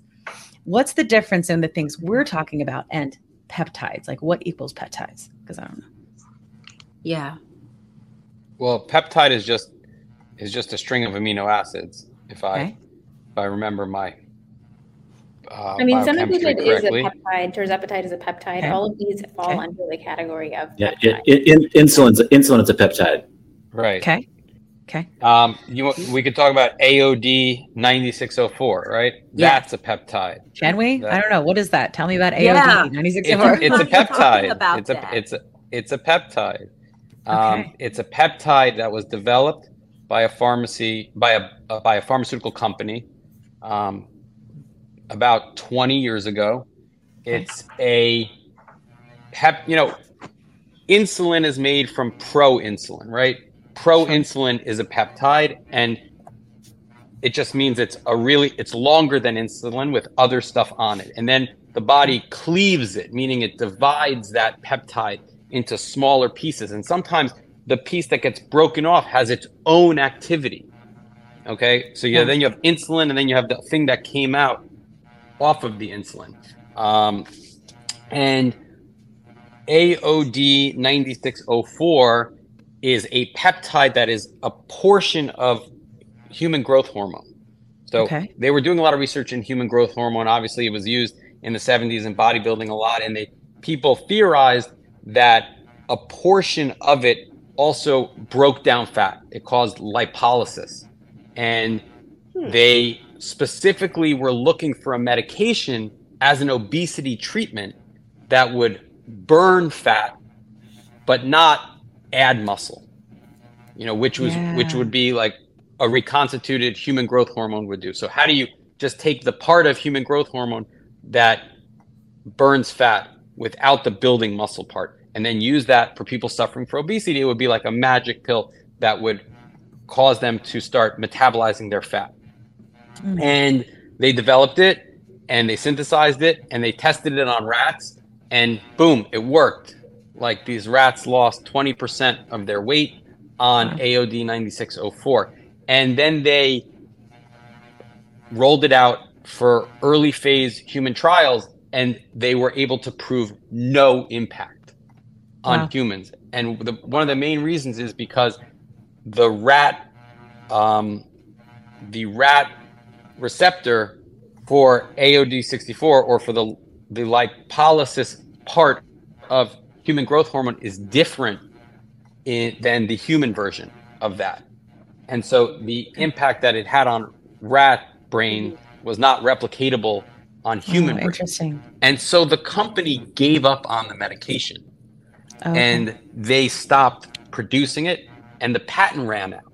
what's the difference in the things we're talking about and peptides like what equals peptides because i don't know Yeah. Well, peptide is just is just a string of amino acids. If I Okay. if I remember my uh, I mean, biochemistry semaglutide is a correctly. peptide. Tirzepatide is a peptide. Okay. All of these fall Okay. under the category of Yeah, peptide. it, it, in, insulin's insulin is a peptide. Right. okay okay Um, you we could talk about AOD ninety six oh four, right? Yeah. That's a peptide. can we That- i don't know what is that tell me about aod Yeah. 9604 It's, it's a peptide. about It's a that. it's a it's a peptide. Um, Okay. It's a peptide that was developed by a pharmacy by a uh, by a pharmaceutical company um, about twenty years ago. It's a pep. You know, insulin is made from pro-insulin, right? Pro-insulin is a peptide, and it just means it's a really it's longer than insulin with other stuff on it and then the body cleaves it meaning it divides that peptide into smaller pieces and sometimes the piece that gets broken off has its own activity okay so yeah hmm. then you have insulin and then you have the thing that came out off of the insulin um, and aod 9604 is a peptide that is a portion of human growth hormone. So Okay. they were doing a lot of research in human growth hormone. Obviously, it was used in the 70s in bodybuilding a lot, and they people theorized that a portion of it also broke down fat. It caused lipolysis, and they specifically were looking for a medication as an obesity treatment that would burn fat, but not add muscle. You know, which was which would be like a reconstituted human growth hormone would do. So how do you just take the part of human growth hormone that burns fat without the building muscle part and then use that for people suffering from obesity? It would be like a magic pill that would cause them to start metabolizing their fat. And they developed it and they synthesized it and they tested it on rats and boom, it worked. Like these rats lost 20% of their weight on AOD 9604. And then they rolled it out for early phase human trials and they were able to prove no impact on Wow. humans. And the, one of the main reasons is because the rat, um, the rat receptor for AOD64 or for the the lipolysis part of human growth hormone is different in, than the human version of that. And so the impact that it had on rat brain was not replicatable on oh, human Oh, brain. interesting. And so the company gave up on the medication oh, Okay. and they stopped producing it and the patent ran out.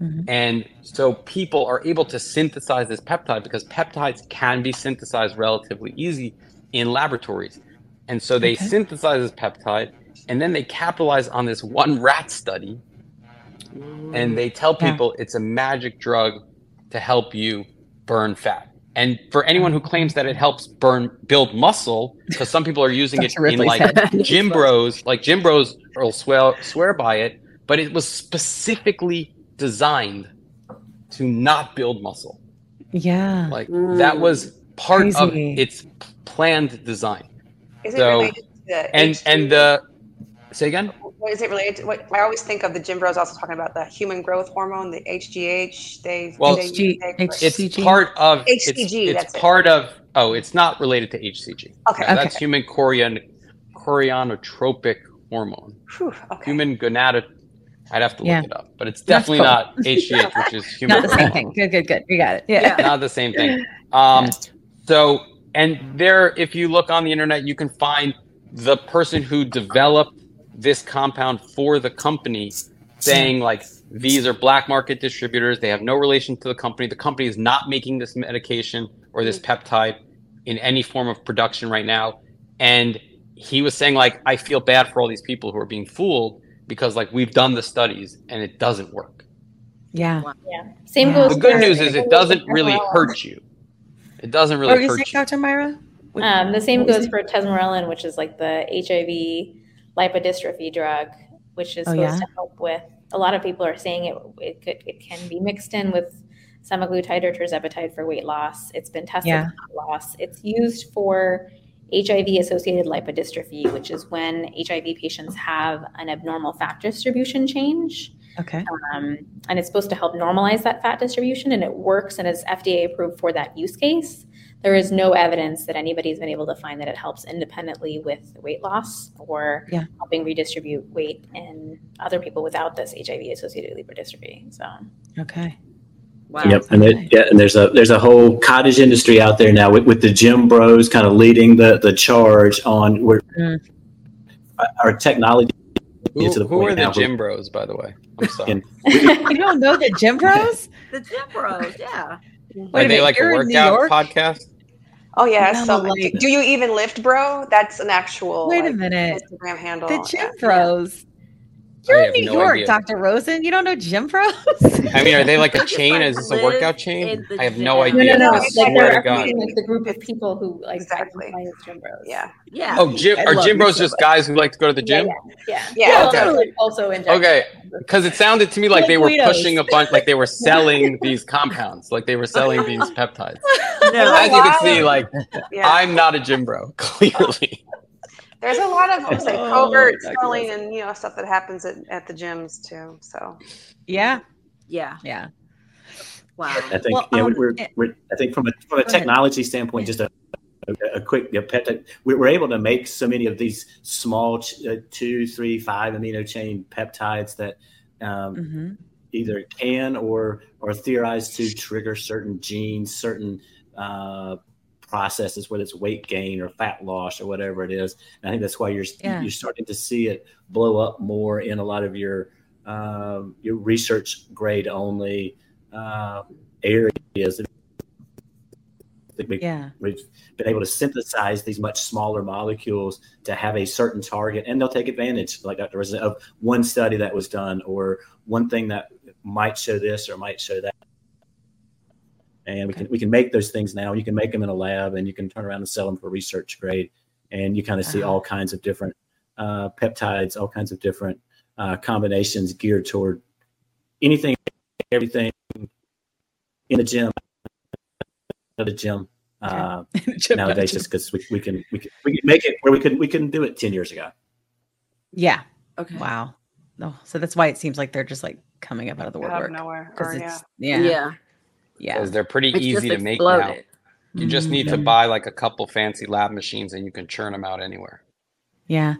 Mhm. And so people are able to synthesize this peptide because peptides can be synthesized relatively easy in laboratories. And so they Okay. synthesize this peptide and then they capitalize on this one rat study and they tell Yeah. people it's a magic drug to help you burn fat. And for anyone who claims that it helps burn build muscle, because some people are using it in like gym bros, like gym bros will swear swear by it, but it was specifically designed to not build muscle. yeah. Like mm. that was part of its planned design. Is it So- related to the And HGH? and the say again? what is it related to? What I always think of the gym bros also talking about the human growth hormone, the HGH. They Well, they, HG they- H- It's part of HCG, it's that's it. part of oh, it's not related to HCG. Okay. No, That's human chorion chorionotropic hormone. Whew, okay. Human gonad I'd have to look Yeah. it up, but it's definitely cool. not HGH, which is human Not the same thing. Good, good, good. You got it. Yeah. not the same thing. Um, so, and there, if you look on the internet, you can find the person who developed this compound for the company saying like these are black market distributors. They have no relation to the company. The company is not making this medication or this peptide in any form of production right now. And he was saying like, I feel bad for all these people who are being fooled because like we've done the studies and it doesn't work. Yeah. Yeah. Same Yeah. goes. The good news is it doesn't really hurt you. It doesn't What were really you hurt saying, you. Dr. Myra? What- Um, the same goes for tesamorelin, which is like the HIV lipodystrophy drug, which is Oh, supposed yeah? to help with. A lot of people are saying it. It could. It can be mixed in with semaglutide or tirzepatide for weight loss. It's been tested Yeah. for weight loss. It's used for HIV-associated lipodystrophy, which is when HIV patients have an abnormal fat distribution change. Okay. um, and it's supposed to help normalize that fat distribution and it works and is fda approved for that use case there is no evidence that anybody's been able to find that it helps independently with weight loss or Yeah. helping redistribute weight in other people without this hiv associated lipodystrophy so Okay. Wow. Yep, and there, yeah, and there's a there's a whole cottage industry out there now with, with the gym bros kind of leading the the charge on where Mm. our technology Who, is to the who point are the now where- gym bros, by the way? I'm sorry. You don't know the gym bros? The gym bros, yeah. Wait are they minute, like a you're in New workout podcast? Oh yeah. No, so like- do you even lift, bro? That's an actual Wait a like, minute. Instagram handle. The gym Yeah. bros. I You're in New no York, idea. Dr. Rosen. You don't know gym bros? I mean, are they like a chain? Is this a workout chain? I have no gym. no idea. no no I it's like swear they're to God. like the group of people who like Exactly. identify as gym bros Yeah. Yeah. Oh, gym, are love gym bros just guys who like to go to the gym? yeah yeah Yeah, They're okay. also, like, also in Okay, because it sounded to me like Like they were Guidos. pushing a bunch, like they were selling these compounds, like they were selling these peptides. No. As you can see, like Yeah. I'm not a gym bro, clearly. There's a lot of like covert Dr. selling and you know stuff that happens at, at the gyms too. So yeah. Yeah. Yeah. Wow. I think Well, yeah, um, we're, we're I think from a from a Go ahead. technology standpoint, just a a, a quick yeah, peptide. We're, we're able to make so many of these small uh, two, three, five amino chain peptides that um, hmm either can or or theorized to trigger certain genes, certain uh, processes, whether it's weight gain or fat loss or whatever it is. And I think that's why you're Yeah. you're starting to see it blow up more in a lot of your um, your research grade only uh, areas. we- Yeah. We've been able to synthesize these much smaller molecules to have a certain target, and they'll take advantage, like Dr. Resident, of one study that was done or one thing that might show this or might show that. And we can we can make those things now. You can make them in a lab, and you can turn around and sell them for research grade. And you kind of see Uh-huh. all kinds of different uh, peptides, all kinds of different uh, combinations geared toward anything, everything in the gym. The gym uh, nowadays, just because we, we can we can we can make it where we couldn't we couldn't do it ten years ago. Yeah. Okay. Wow. No. So that's why it seems like they're just like coming up out of the woodwork. out of woodwork. nowhere. 'Cause Or, yeah. yeah. Yeah. Yeah. Because they're pretty It's easy to make now. exploded. You just need to mm-hmm. buy like a couple fancy lab machines and you can churn them out anywhere. Yeah.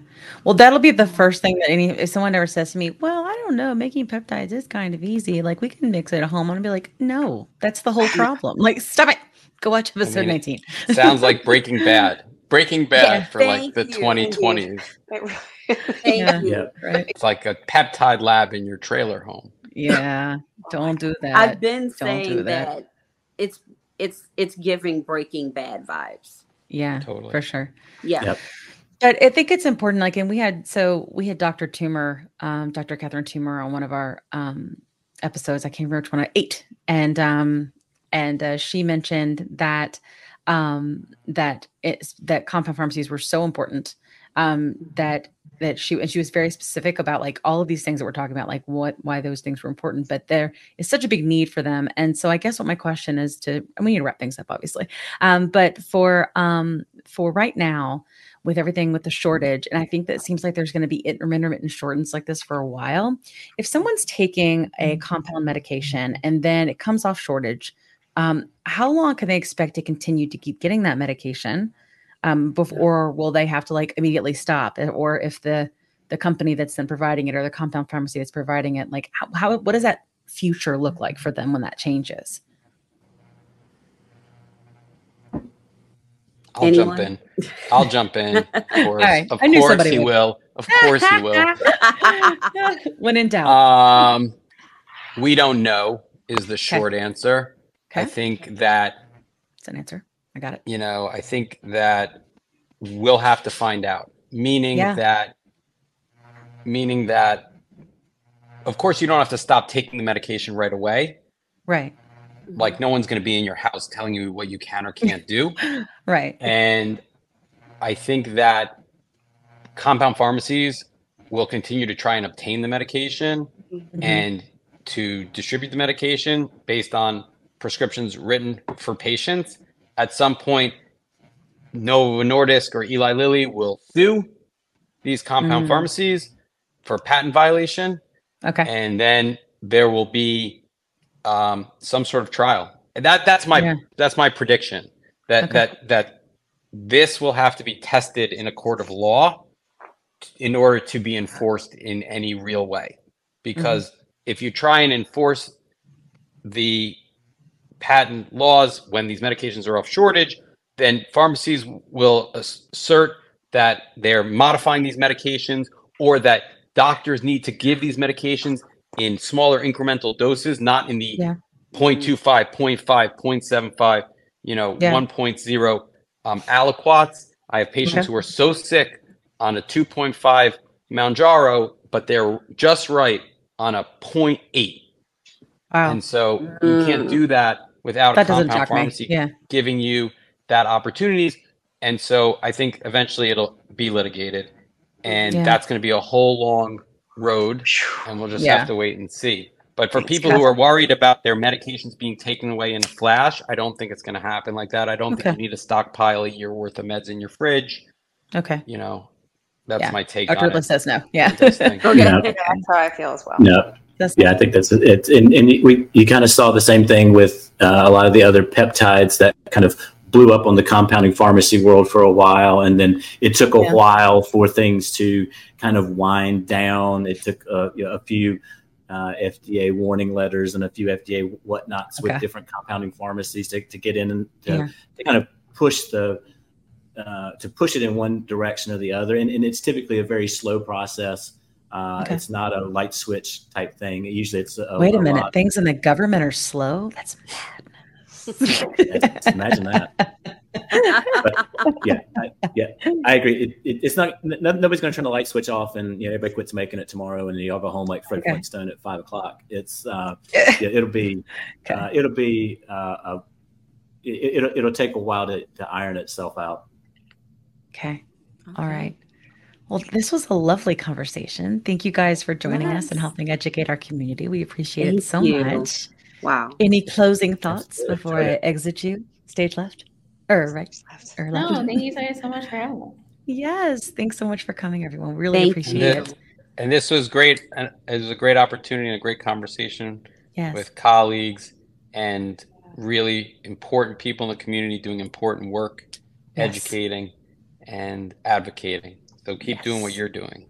Well, that'll be the first thing that any if someone ever says to me, "Well, I don't know, making peptides is kind of easy. Like we can mix it at home." I'm gonna be like, "No, that's the whole problem. like, stop it. Go watch episode mean, 19." Sounds like Breaking Bad. Breaking Bad Yeah, for like the you. 2020s. Thank Yeah. you. Yeah. right. It's like a peptide lab in your trailer home. Yeah. Don't do that. I've been Don't do saying that. that. it's it's it's giving Breaking Bad vibes. yeah, Totally. for sure. Yeah. Yep. But I think it's important. Like, and we had so we had Dr. Toomer, um, Dr. Catherine Toomer on one of our um episodes. I can't remember which one, I eight, and um, and uh, she mentioned that um that it's that compound pharmacies were so important um that that she and she was very specific about like all of these things that we're talking about like what why those things were important but there is such a big need for them. And so i guess what my question is to and we need to wrap things up obviously. Um but for um for right now with everything with the shortage and i think that it seems like there's going to be intermittent shortens like this for a while if someone's taking a compound medication and then it comes off shortage um, how long can they expect to continue to keep getting that medication um, before will they have to like immediately stop Eh, or if the the company that's then providing it or the compound pharmacy that's providing it like how, how what does that future look like for them when that changes I'll jump in. I'll jump in. Of course, right. of course he would. will. Of course he will. when in doubt Um, we don't know is the short answer. I think that it's an answer i got it you know, I think that we'll have to find out. Meaning Yeah. that, meaning that, of course, you don't have to stop taking the medication right away. right Like no one's going to be in your house telling you what you can or can't do. right And I think that compound pharmacies will continue to try and obtain the medication mm-hmm. and to distribute the medication based on prescriptions written for patients. At some point, Novo Nordisk or Eli Lilly will sue these compound Mm. pharmacies for patent violation okay and then there will be um, some sort of trial. And that that's my Yeah. that's my prediction that Okay. that that this will have to be tested in a court of law in order to be enforced in any real way. Because Mm-hmm. if you try and enforce the patent laws when these medications are off shortage, then pharmacies will assert that they're modifying these medications or that doctors need to give these medications in smaller incremental doses, not in the Yeah. 0.25, 0.5, 0.75, you know, Yeah. 1.0 um, aliquots. I have patients Okay. who are so sick on a 2.5 Mounjaro, but they're just right on a 0.8. wow And so you can't do that without that a doesn't compound me pharmacy yeah giving you that opportunities. And so I think eventually it'll be litigated. And Yeah. that's going to be a whole long road. And we'll just Yeah. have to wait and see. But for Thanks, people who are worried about their medications being taken away in a flash, I don't think it's going to happen like that. I don't Okay. think you need to stockpile a year worth of meds in your fridge. okay You know, that's Yeah. my take dr on Liz it. says no yeah Interesting. Okay, Yeah. that's how I feel as well. No, That's yeah, I think that's it. And, and we you kind of saw the same thing with uh, a lot of the other peptides that kind of blew up on the compounding pharmacy world for a while, and then it took a Yeah. while for things to kind of wind down. It took uh, you know, a few. Uh, FDA warning letters and a few FDA whatnots Okay. with different compounding pharmacies to, to get in and to, Yeah. to kind of push the uh, to push it in one direction or the other. And, and it's typically a very slow process. Uh, Okay. It's not a light switch type thing. Usually, it's a, wait a a minute lot- things in the government are slow that's Yes, Imagine that. Yeah, I, yeah, I agree. It, it, it's not n- nobody's going to turn the light switch off, and you know, everybody quits making it tomorrow, and you all go home like Fred Okay. Flintstone at five o'clock. It's uh, yeah, it'll be Okay. uh, it'll be uh, a, it, it'll it'll take a while to, to iron itself out. Okay. All right. Well, this was a lovely conversation. Thank you guys for joining us and helping educate our community. We appreciate Thank it so you. much. Wow. Any closing thoughts before I exit you? Stage left or right Left. or left? No, thank you guys so much for having me. Yes. Thanks so much for coming, everyone. Really Thank appreciate you. it. And this was great. It was a great opportunity and a great conversation Yes. with colleagues and really important people in the community doing important work, Yes. educating and advocating. So keep doing what you're doing.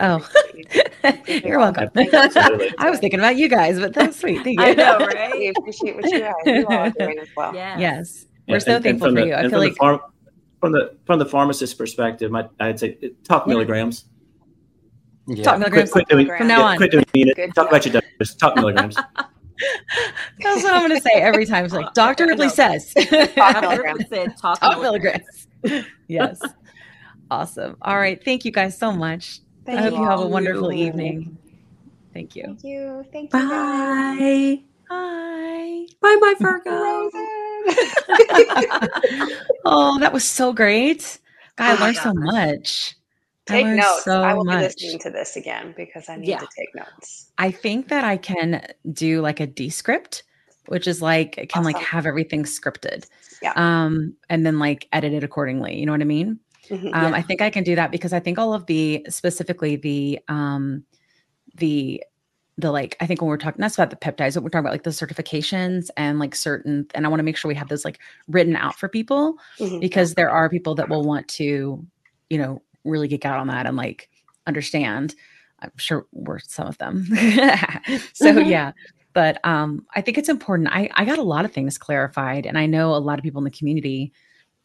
Oh, you're welcome. I was thinking about you guys, but that's sweet. Thank you. I know, right? We appreciate what you guys you all are doing as well. Yeah. Yes, we're And- so and- and thankful from for the- you. I feel from like the farm, from the from the pharmacist perspective, my, I'd say uh, talk Yeah. milligrams. Yeah. talk milligrams. quit doing, From now yeah, on. quit doing it. Good Talk deal. about your dose. Talk milligrams. That's what I'm going to say every time. It's like Dr. Ripley says. Talk Dr. milligrams. Ripley said talk, Talk milligrams. milligrams. yes. Awesome. All right. Thank you guys so much. Thank I hope you have a wonderful You. evening. Thank you. Thank you. Thank you. guys. Bye. Bye. Bye, my Virgo. Oh, that was so great. God, I Oh learned so much. Take learned notes. so I will much. be listening to this again because I need Yeah. to take notes. I think that I can do like a descript, which is like I can like have everything scripted. Yeah. Um, and then like edit it accordingly. You know what I mean? Mhm. Um, I think I can do that because I think all of the specifically the um the the like I think when we're talking that's about the peptides, but we're talking about like the certifications and like certain and I want to make sure we have those like written out for people Mhm. because there are people that will want to, you know, really geek out on that and like understand. I'm sure we're some of them. so Mhm. yeah. But um I think it's important. I, I got a lot of things clarified and I know a lot of people in the community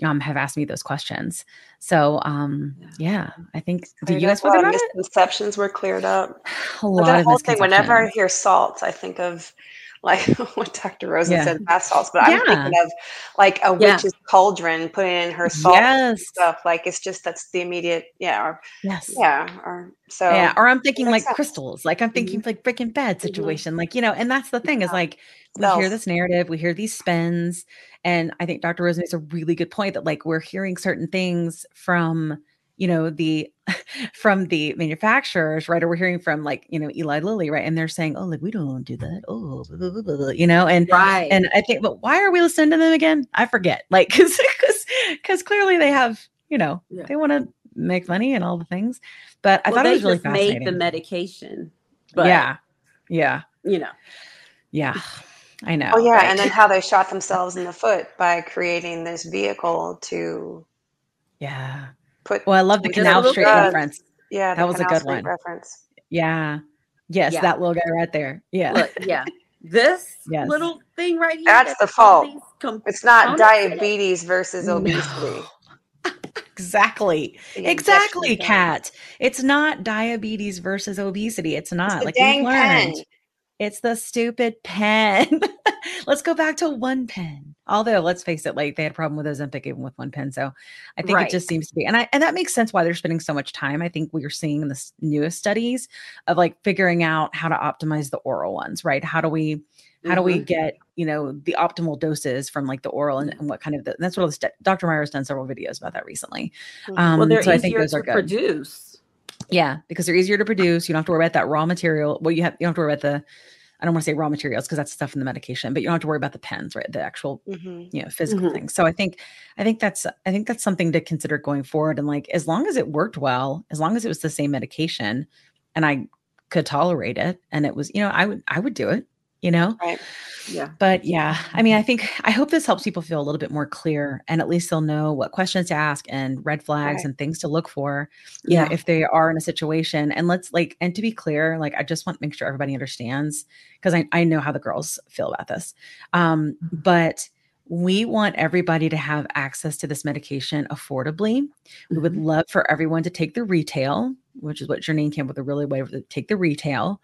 um have asked me those questions. So um yeah, I think do Cleared you guys feel a lot of about it? misconceptions were cleared up. A lot of whole thing, whenever I hear salts, I think of like what Dr. Rosen Yeah. said, bath salts, but I'm thinking of like a Yeah. witch's cauldron, putting in her salt and Yes. stuff. Like it's just that's the immediate, yeah, or Yes. yeah, or so yeah or i'm thinking like sense. crystals like i'm thinking like freaking bed situation like you know and that's the thing is like we hear this narrative we hear these spins and i think dr rosen makes a really good point that like we're hearing certain things from you know the from the manufacturers right or we're hearing from like you know eli lilly right and they're saying oh like we don't do that oh blah, blah, blah, blah, blah," you know and Right. and i think but why are we listening to them again i forget like because because clearly they have you know Yeah. they want to make money and all the things but i well, thought it was really just made fascinating the medication. But, yeah. Yeah. You know. Yeah. I know. Oh yeah, right? and then how they shot themselves in the foot by creating this vehicle to yeah. put. Well, I love the Just Canal Street drugs. reference. Yeah, That the was a good Street one. reference. Yeah. Yes, Yeah. that little guy right there. Yeah. Look, yeah. This Yes. little thing right here. That's that the fault. these com- It's not components in it. diabetes versus No. obesity. Exactly. Exactly, injection Kat. It's not diabetes versus obesity. It's not. It's like dang we've learned. pen. It's the stupid pen. let's go back to one pen. Although, let's face it, like they had a problem with Ozempic even with one pen. So I think Right. it just seems to be, and I and that makes sense why they're spending so much time. I think we are seeing in the newest studies of like figuring out how to optimize the oral ones, right? How do we how do we get you know the optimal doses from like the oral and, and what kind of the, that's what this dr meyer's done several videos about that recently Mhm. um well, they're so i think easier those to are good produce. Yeah because they're easier to produce. You don't have to worry about that raw material. Well you have you don't have to worry about the i don't want to say raw materials because that's stuff in the medication but you don't have to worry about the pens right? The actual Mhm. you know physical Mhm. things. So i think i think that's i think that's something to consider going forward. And like as long as it worked well as long as it was the same medication and i could tolerate it and it was you know i would i would do it you know Right. Yeah. but yeah i mean i think i hope this helps people feel a little bit more clear and at least they'll know what questions to ask and red flags Right. and things to look for you know Yeah. if they are in a situation and let's like and to be clear like i just want to make sure everybody understands because I, I know how the girls feel about this um but we want everybody to have access to this medication affordably we would love for everyone to take the retail which is what Jernine came up with a really way to take the retail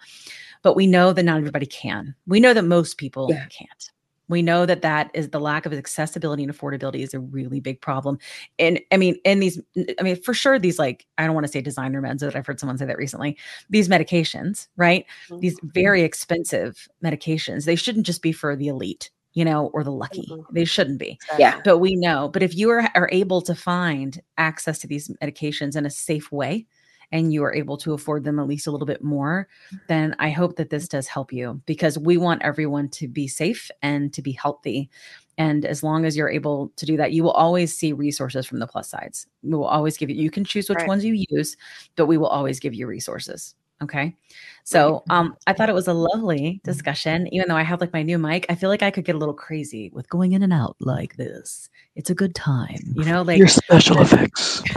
but we know that not everybody can. We know that most people Yeah. can't. We know that that is the lack of accessibility and affordability is a really big problem. And i mean in these i mean for sure these like i don't want to say designer meds that i've heard someone say that recently these medications right? These very expensive medications they shouldn't just be for the elite you know or the lucky. Mhm. they shouldn't be. Yeah. but we know but if you are, are able to find access to these medications in a safe way and you are able to afford them at least a little bit more then i hope that this does help you because we want everyone to be safe and to be healthy and as long as you're able to do that you will always see resources from the plus sides we will always give you you can choose which Right. ones you use but we will always give you resources Okay. So um I thought it was a lovely discussion. Even though I have like my new mic, I feel like I could get a little crazy with going in and out like this. It's a good time, you know, like Your special effects.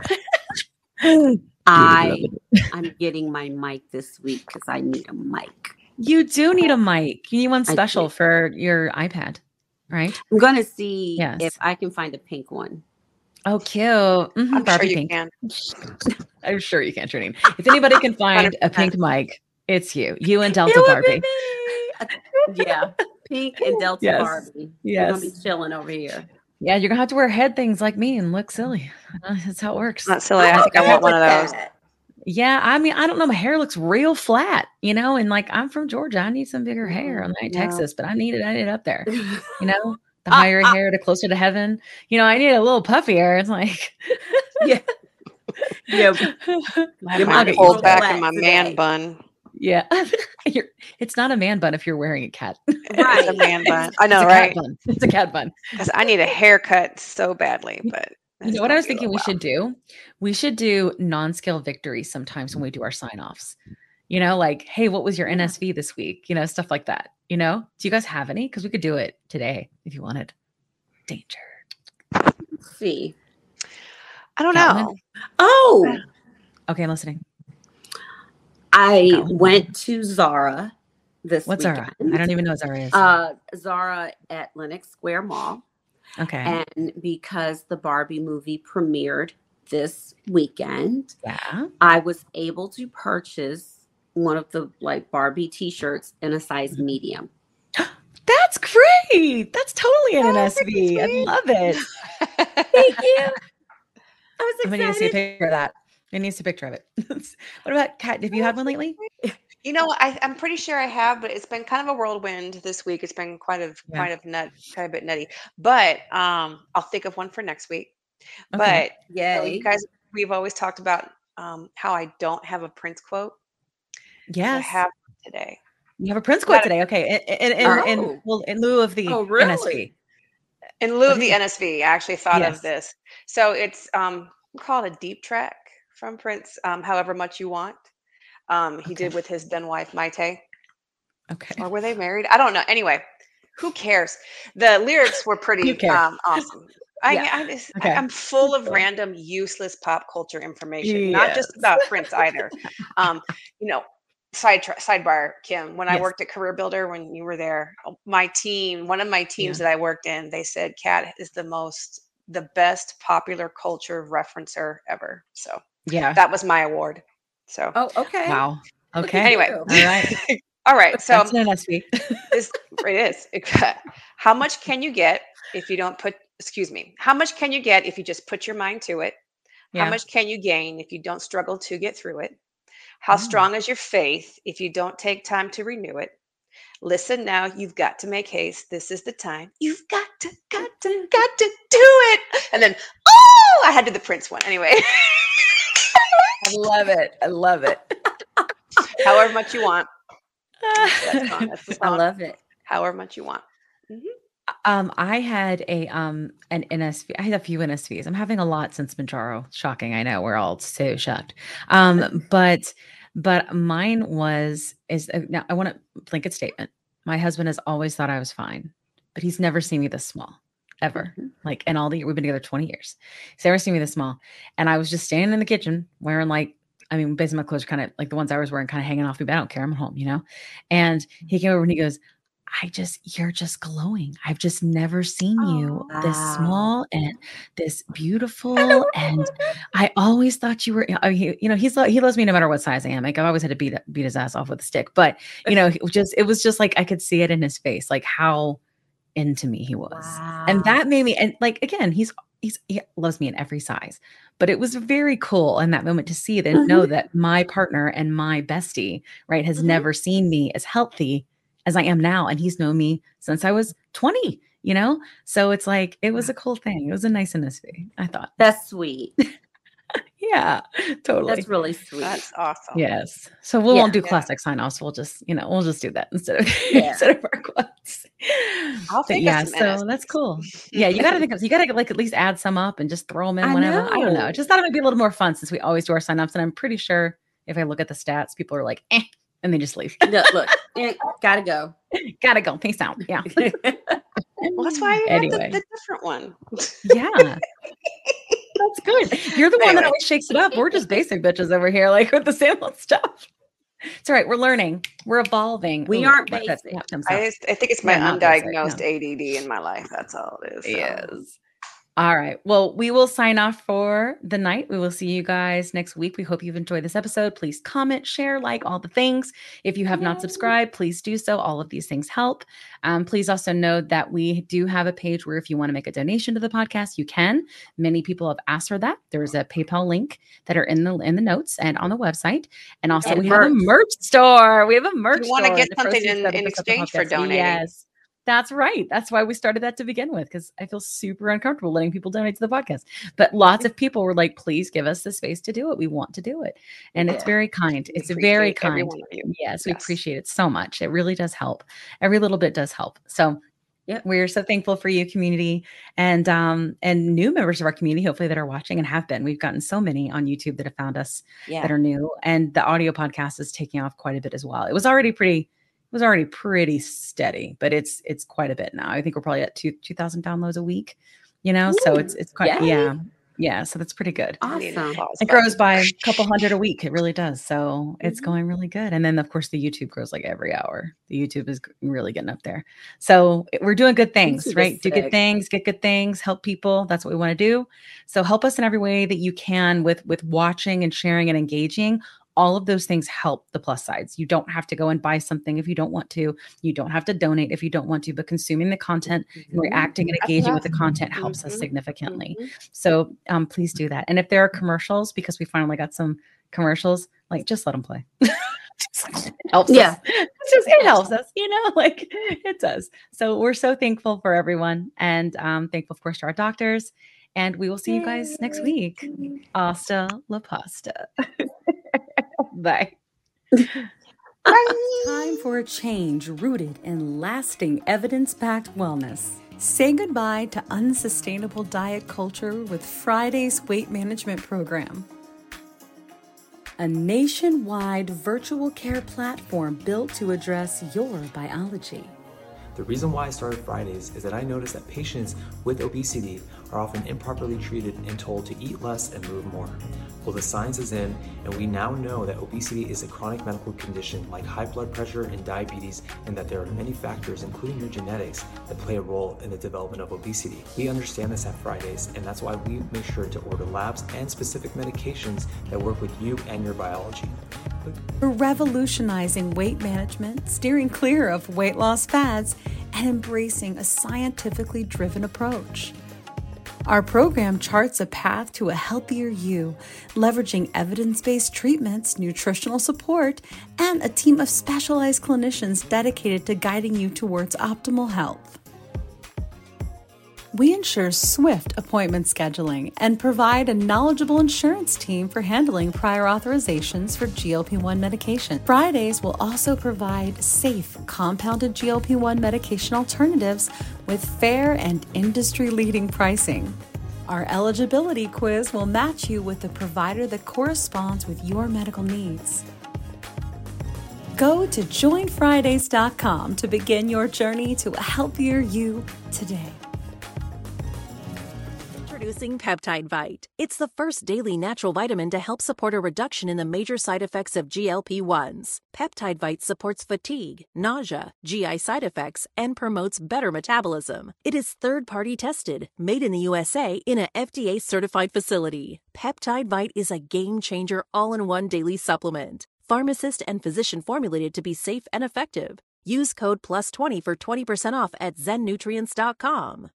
I I'm getting my mic this week because I need a mic. You do need a mic. You need one special for your iPad, right? I'm gonna see Yes. if I can find a pink one. Oh, cute. Mhm, I'm sure Barbie you pink. can. I'm sure you can, Jernine. If anybody can find a pink mic, it's you. You and Delta Barbie. yeah, pink and Delta Yes. Barbie. We're gonna be Yes. chilling over here. Yeah, you're gonna have to wear head things like me and look silly. Uh, That's how it works. Not silly. I think I want one of those. Yeah, I mean, I don't know. My hair looks real flat, you know, and like I'm from Georgia. I need some bigger hair. I'm not Yeah. Texas, but I need it. I need it up there. You know, the higher hair, the closer to heaven. You know, I need a little puffier. It's like, Yeah. Yeah. I Your have mic my pulled back in my today. man bun. Yeah. You're, it's not a man bun if you're wearing a cat. It's a Right. man bun. I know, it's a cat right? bun. It's a cat bun. Because I need a haircut so badly, but You know what I was thinking we should do? We should do non-scale victories sometimes when we do our sign-offs. You know, like, hey, what was your NSV this week? You know, stuff like that. You know, do you guys have any? Because we could do it today if you wanted. Danger. Let's see. I don't Got know. one? Oh, Okay, I'm listening. I one. went to Zara this What's Zara? I don't even know what Zara is. Uh, Zara at Lenox Square Mall. okay. And because the Barbie movie premiered this weekend, yeah. I was able to purchase one of the like Barbie t-shirts in a size Mm-hmm. medium. That's great. That's totally an Oh, NSV. I love it. Thank you. I was I'm gonna see a excited. picture of that. I need a picture of it. what about Kat? Have you had one lately? You know, I, I'm pretty sure I have, but it's been kind of a whirlwind this week. It's been quite of Yeah. quite of nut, quite a bit nutty. But um, I'll think of one for next week. Okay. But yeah, you guys, we've always talked about um, how I don't have a Prince quote. so I have one today. You have a Prince quote it. today. Okay. In, in, in, in- Oh. well, in lieu of the Oh, really? NSV. In lieu of the NSV, I actually thought Yes. of this. So it's um, we call it a deep track from Prince. Um, however much you want. Um, he did with his then wife Mayte. Okay. or were they married? I don't know. Anyway, who cares? The lyrics were pretty um, awesome. I, Yeah. I just, Okay. I, am full of random useless pop culture information, not just about Prince either. Um, you know, side tra- sidebar, Kim. When I worked at Career Builder, when you were there, oh, my team, one of my teams Yeah. that I worked in, they said Kat is the most, the best popular culture referencer ever. So Yeah. that was my award. So Oh, okay. Wow. Okay. anyway. All right. all right. So That's an NSV. this it is. It- how much can you get if you don't put excuse me how much can you get if you just put your mind to it Yeah. how much can you gain if you don't struggle to get through it how Oh. strong is your faith if you don't take time to renew it listen now you've got to make haste this is the time you've got to got to got to do it and then oh i had to the prince one anyway I love it. I love it. however much you want that's, that's I love it. however much you want Um, I had a um an NSV. I had a few NSVs. I'm having a lot since Mounjaro. Shocking, I know. We're all so shocked. Um, but but mine was is uh, now I want to blanket statement. My husband has always thought I was fine, but he's never seen me this small ever. Mm-hmm. Like and all the we've been together 20 years. He's never seen me this small. And I was just standing in the kitchen wearing like I mean, basically my clothes are kind of like the ones I was wearing, kind of hanging off me, but I don't care. I'm at home, you know. And mm-hmm. he came over and he goes, I just, you're just glowing. I've just never seen oh, you this Wow. small and this beautiful. Oh, and I always thought you were, I mean, he- you know, he's, he loves me no matter what size I am. Like I've always had to beat, beat his ass off with a stick, but you know, just, it was just like, I could see it in his face, like how into me he was. And that made me, and like, again, he's, he's, he loves me in every size, but it was very cool in that moment to see it and know that my partner and my bestie, right, has Mhm. never seen me as healthy as I am now. And he's known me since I was 20, you know? So it's like, it was a cool thing. It was a nice NSV, I thought. That's sweet. Yeah, totally. That's really sweet. that's awesome Yes. So we Yeah. won't do Yeah. classic sign offs. We'll just, you know, we'll just do that instead of Yeah. instead of our quotes. I'll But think of yeah, some so that's cool. Yeah, you gotta think of you gotta like at least add some up and just throw them in I whenever. I don't know. know. I just thought it might be a little more fun since we always do our sign ups, and I'm pretty sure if I look at the stats, people are like, eh, and they just leave. Look, look, eh, gotta go. Gotta go. Peace out. Yeah. Well, that's why you Anyway. got the, the different one. yeah. That's good. You're the one that always shakes it up. We're just basic bitches over here, like with the same old stuff. It's all right. We're learning. We're evolving. We Ooh, aren't basic. I, just- I think it's my Yeah, not basic, undiagnosed no. ADD in my life. That's all it is. so. Yes. All right. Well, we will sign off for the night. We will see you guys next week. We hope you've enjoyed this episode. Please comment, share, like all the things. If you have not subscribed, please do so. All of these things help. Um, please also know that we do have a page where if you want to make a donation to the podcast, you can. Many people have asked for that. There's a PayPal link that are in the in the notes and on the website. And also And we have a merch. merch store. We have a merch wanna get something in- in pick up the exchange for donating. Yes. That's right. That's why we started that to begin with, because I feel super uncomfortable letting people donate to the podcast. But lots of people were like, please give us the space to do it. We want to do it. And it's very kind. It's very kind. you. Yes, we appreciate it so much. It really does help. Every little bit does help. So yeah, we're so thankful for you, community, and um and new members of our community, hopefully that are watching and have been. We've gotten so many on YouTube that have found us Yeah. that are new, and the audio podcast is taking off quite a bit as well. It was already pretty, was already pretty steady, but it's it's quite a bit now. I think we're probably at two two thousand downloads a week. You know, so it's it's quite yay. yeah yeah. So that's pretty good. I need an Awesome. It grows by a couple hundred a week. It really does. So it's Mhm. going really good. And then of course the YouTube grows like every hour. The YouTube is really getting up there. So we're doing good things, YouTube is right? Do good things, get good things, help people. That's what we want to do. So help us in every way that you can with with watching and sharing and engaging. All of those things help the plus sides. You don't have to go and buy something if you don't want to. You don't have to donate if you don't want to, but consuming the content and reacting and engaging with the content helps us Mhm. significantly. Mhm. So um, please do that. And if there are commercials, because we finally got some commercials, like just let them play. Just helps Yeah. us. It's just it helps us, you know, like it does. So we're so thankful for everyone and um, thankful, of course, to our doctors. And we will see you guys next week. Hasta la pasta. Bye. Time for a change rooted in lasting evidence backed wellness. Say goodbye to unsustainable diet culture with Friday's weight management program. A nationwide virtual care platform built to address your biology. The reason why I started Fridays is that I noticed that patients with obesity are often improperly treated and told to eat less and move more. Well, the science is in, and we now know that obesity is a chronic medical condition like high blood pressure and diabetes, and that there are many factors, including your genetics, that play a role in the development of obesity. We understand this at Fridays, and that's why we make sure to order labs and specific medications that work with you and your biology. We're revolutionizing weight management, steering clear of weight loss fads, and embracing a scientifically driven approach. Our program charts a path to a healthier you, leveraging evidence based treatments, nutritional support, and a team of specialized clinicians dedicated to guiding you towards optimal health. We ensure swift appointment scheduling and provide a knowledgeable insurance team for handling prior authorizations for GLP 1 medication. Fridays will also provide safe, compounded GLP 1 medication alternatives with fair and industry leading pricing. Our eligibility quiz will match you with the provider that corresponds with your medical needs. Go to joinfridays.com to begin your journey to a healthier you today. Introducing Peptide Bite. It's the first daily natural vitamin to help support a reduction in the major side effects of GLP 1s. Peptide Bite supports fatigue, nausea, GI side effects, and promotes better metabolism. It is third party tested, made in the USA in a FDA certified facility. Peptide Bite is a game changer all in one daily supplement. Pharmacist and physician formulated to be safe and effective. Use code PLUS20 for 20% off at zennutrients.com.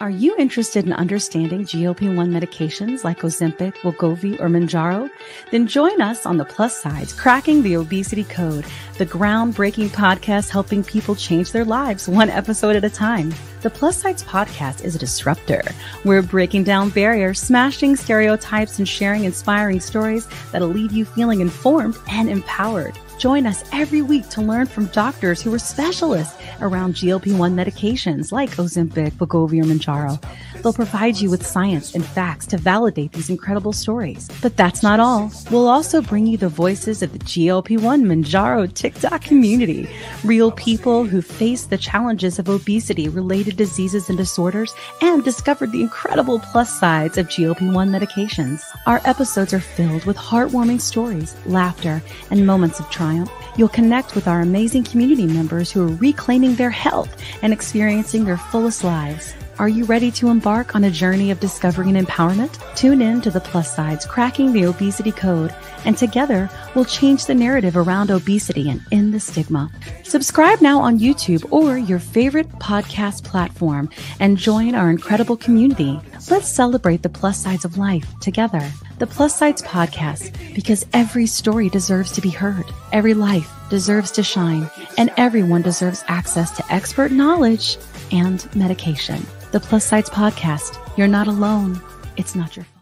Are you interested in understanding GLP 1 medications like Ozempic, Wegovy, or Mounjaro? Then join us on the plus sides, Cracking the Obesity Code, the groundbreaking podcast helping people change their lives one episode at a time. The Plus Sides podcast is a disruptor. We're breaking down barriers, smashing stereotypes, and sharing inspiring stories that'll leave you feeling informed and empowered. Join us every week to learn from doctors who are specialists around GLP 1 medications like Ozempic, Wegovy, or Mounjaro. They'll provide you with science and facts to validate these incredible stories. But that's not all. We'll also bring you the voices of the GLP 1 Mounjaro TikTok community, real people who face the challenges of obesity related diseases and disorders and discovered the incredible plus sides of GLP 1 medications. Our episodes are filled with heartwarming stories, laughter, and moments of triumph. You'll connect with our amazing community members who are reclaiming their health and experiencing their fullest lives. Are you ready to embark on a journey of discovery and empowerment? Tune in to the plus sides, cracking the obesity code, and together we'll change the narrative around obesity and end the stigma. Subscribe now on YouTube or your favorite podcast platform and join our incredible community. Let's celebrate the plus sides of life together. The Plus Sides Podcast, because every story deserves to be heard, every life deserves to shine, and everyone deserves access to expert knowledge and medication. The Plus Sides Podcast. You're not alone. It's not your fault.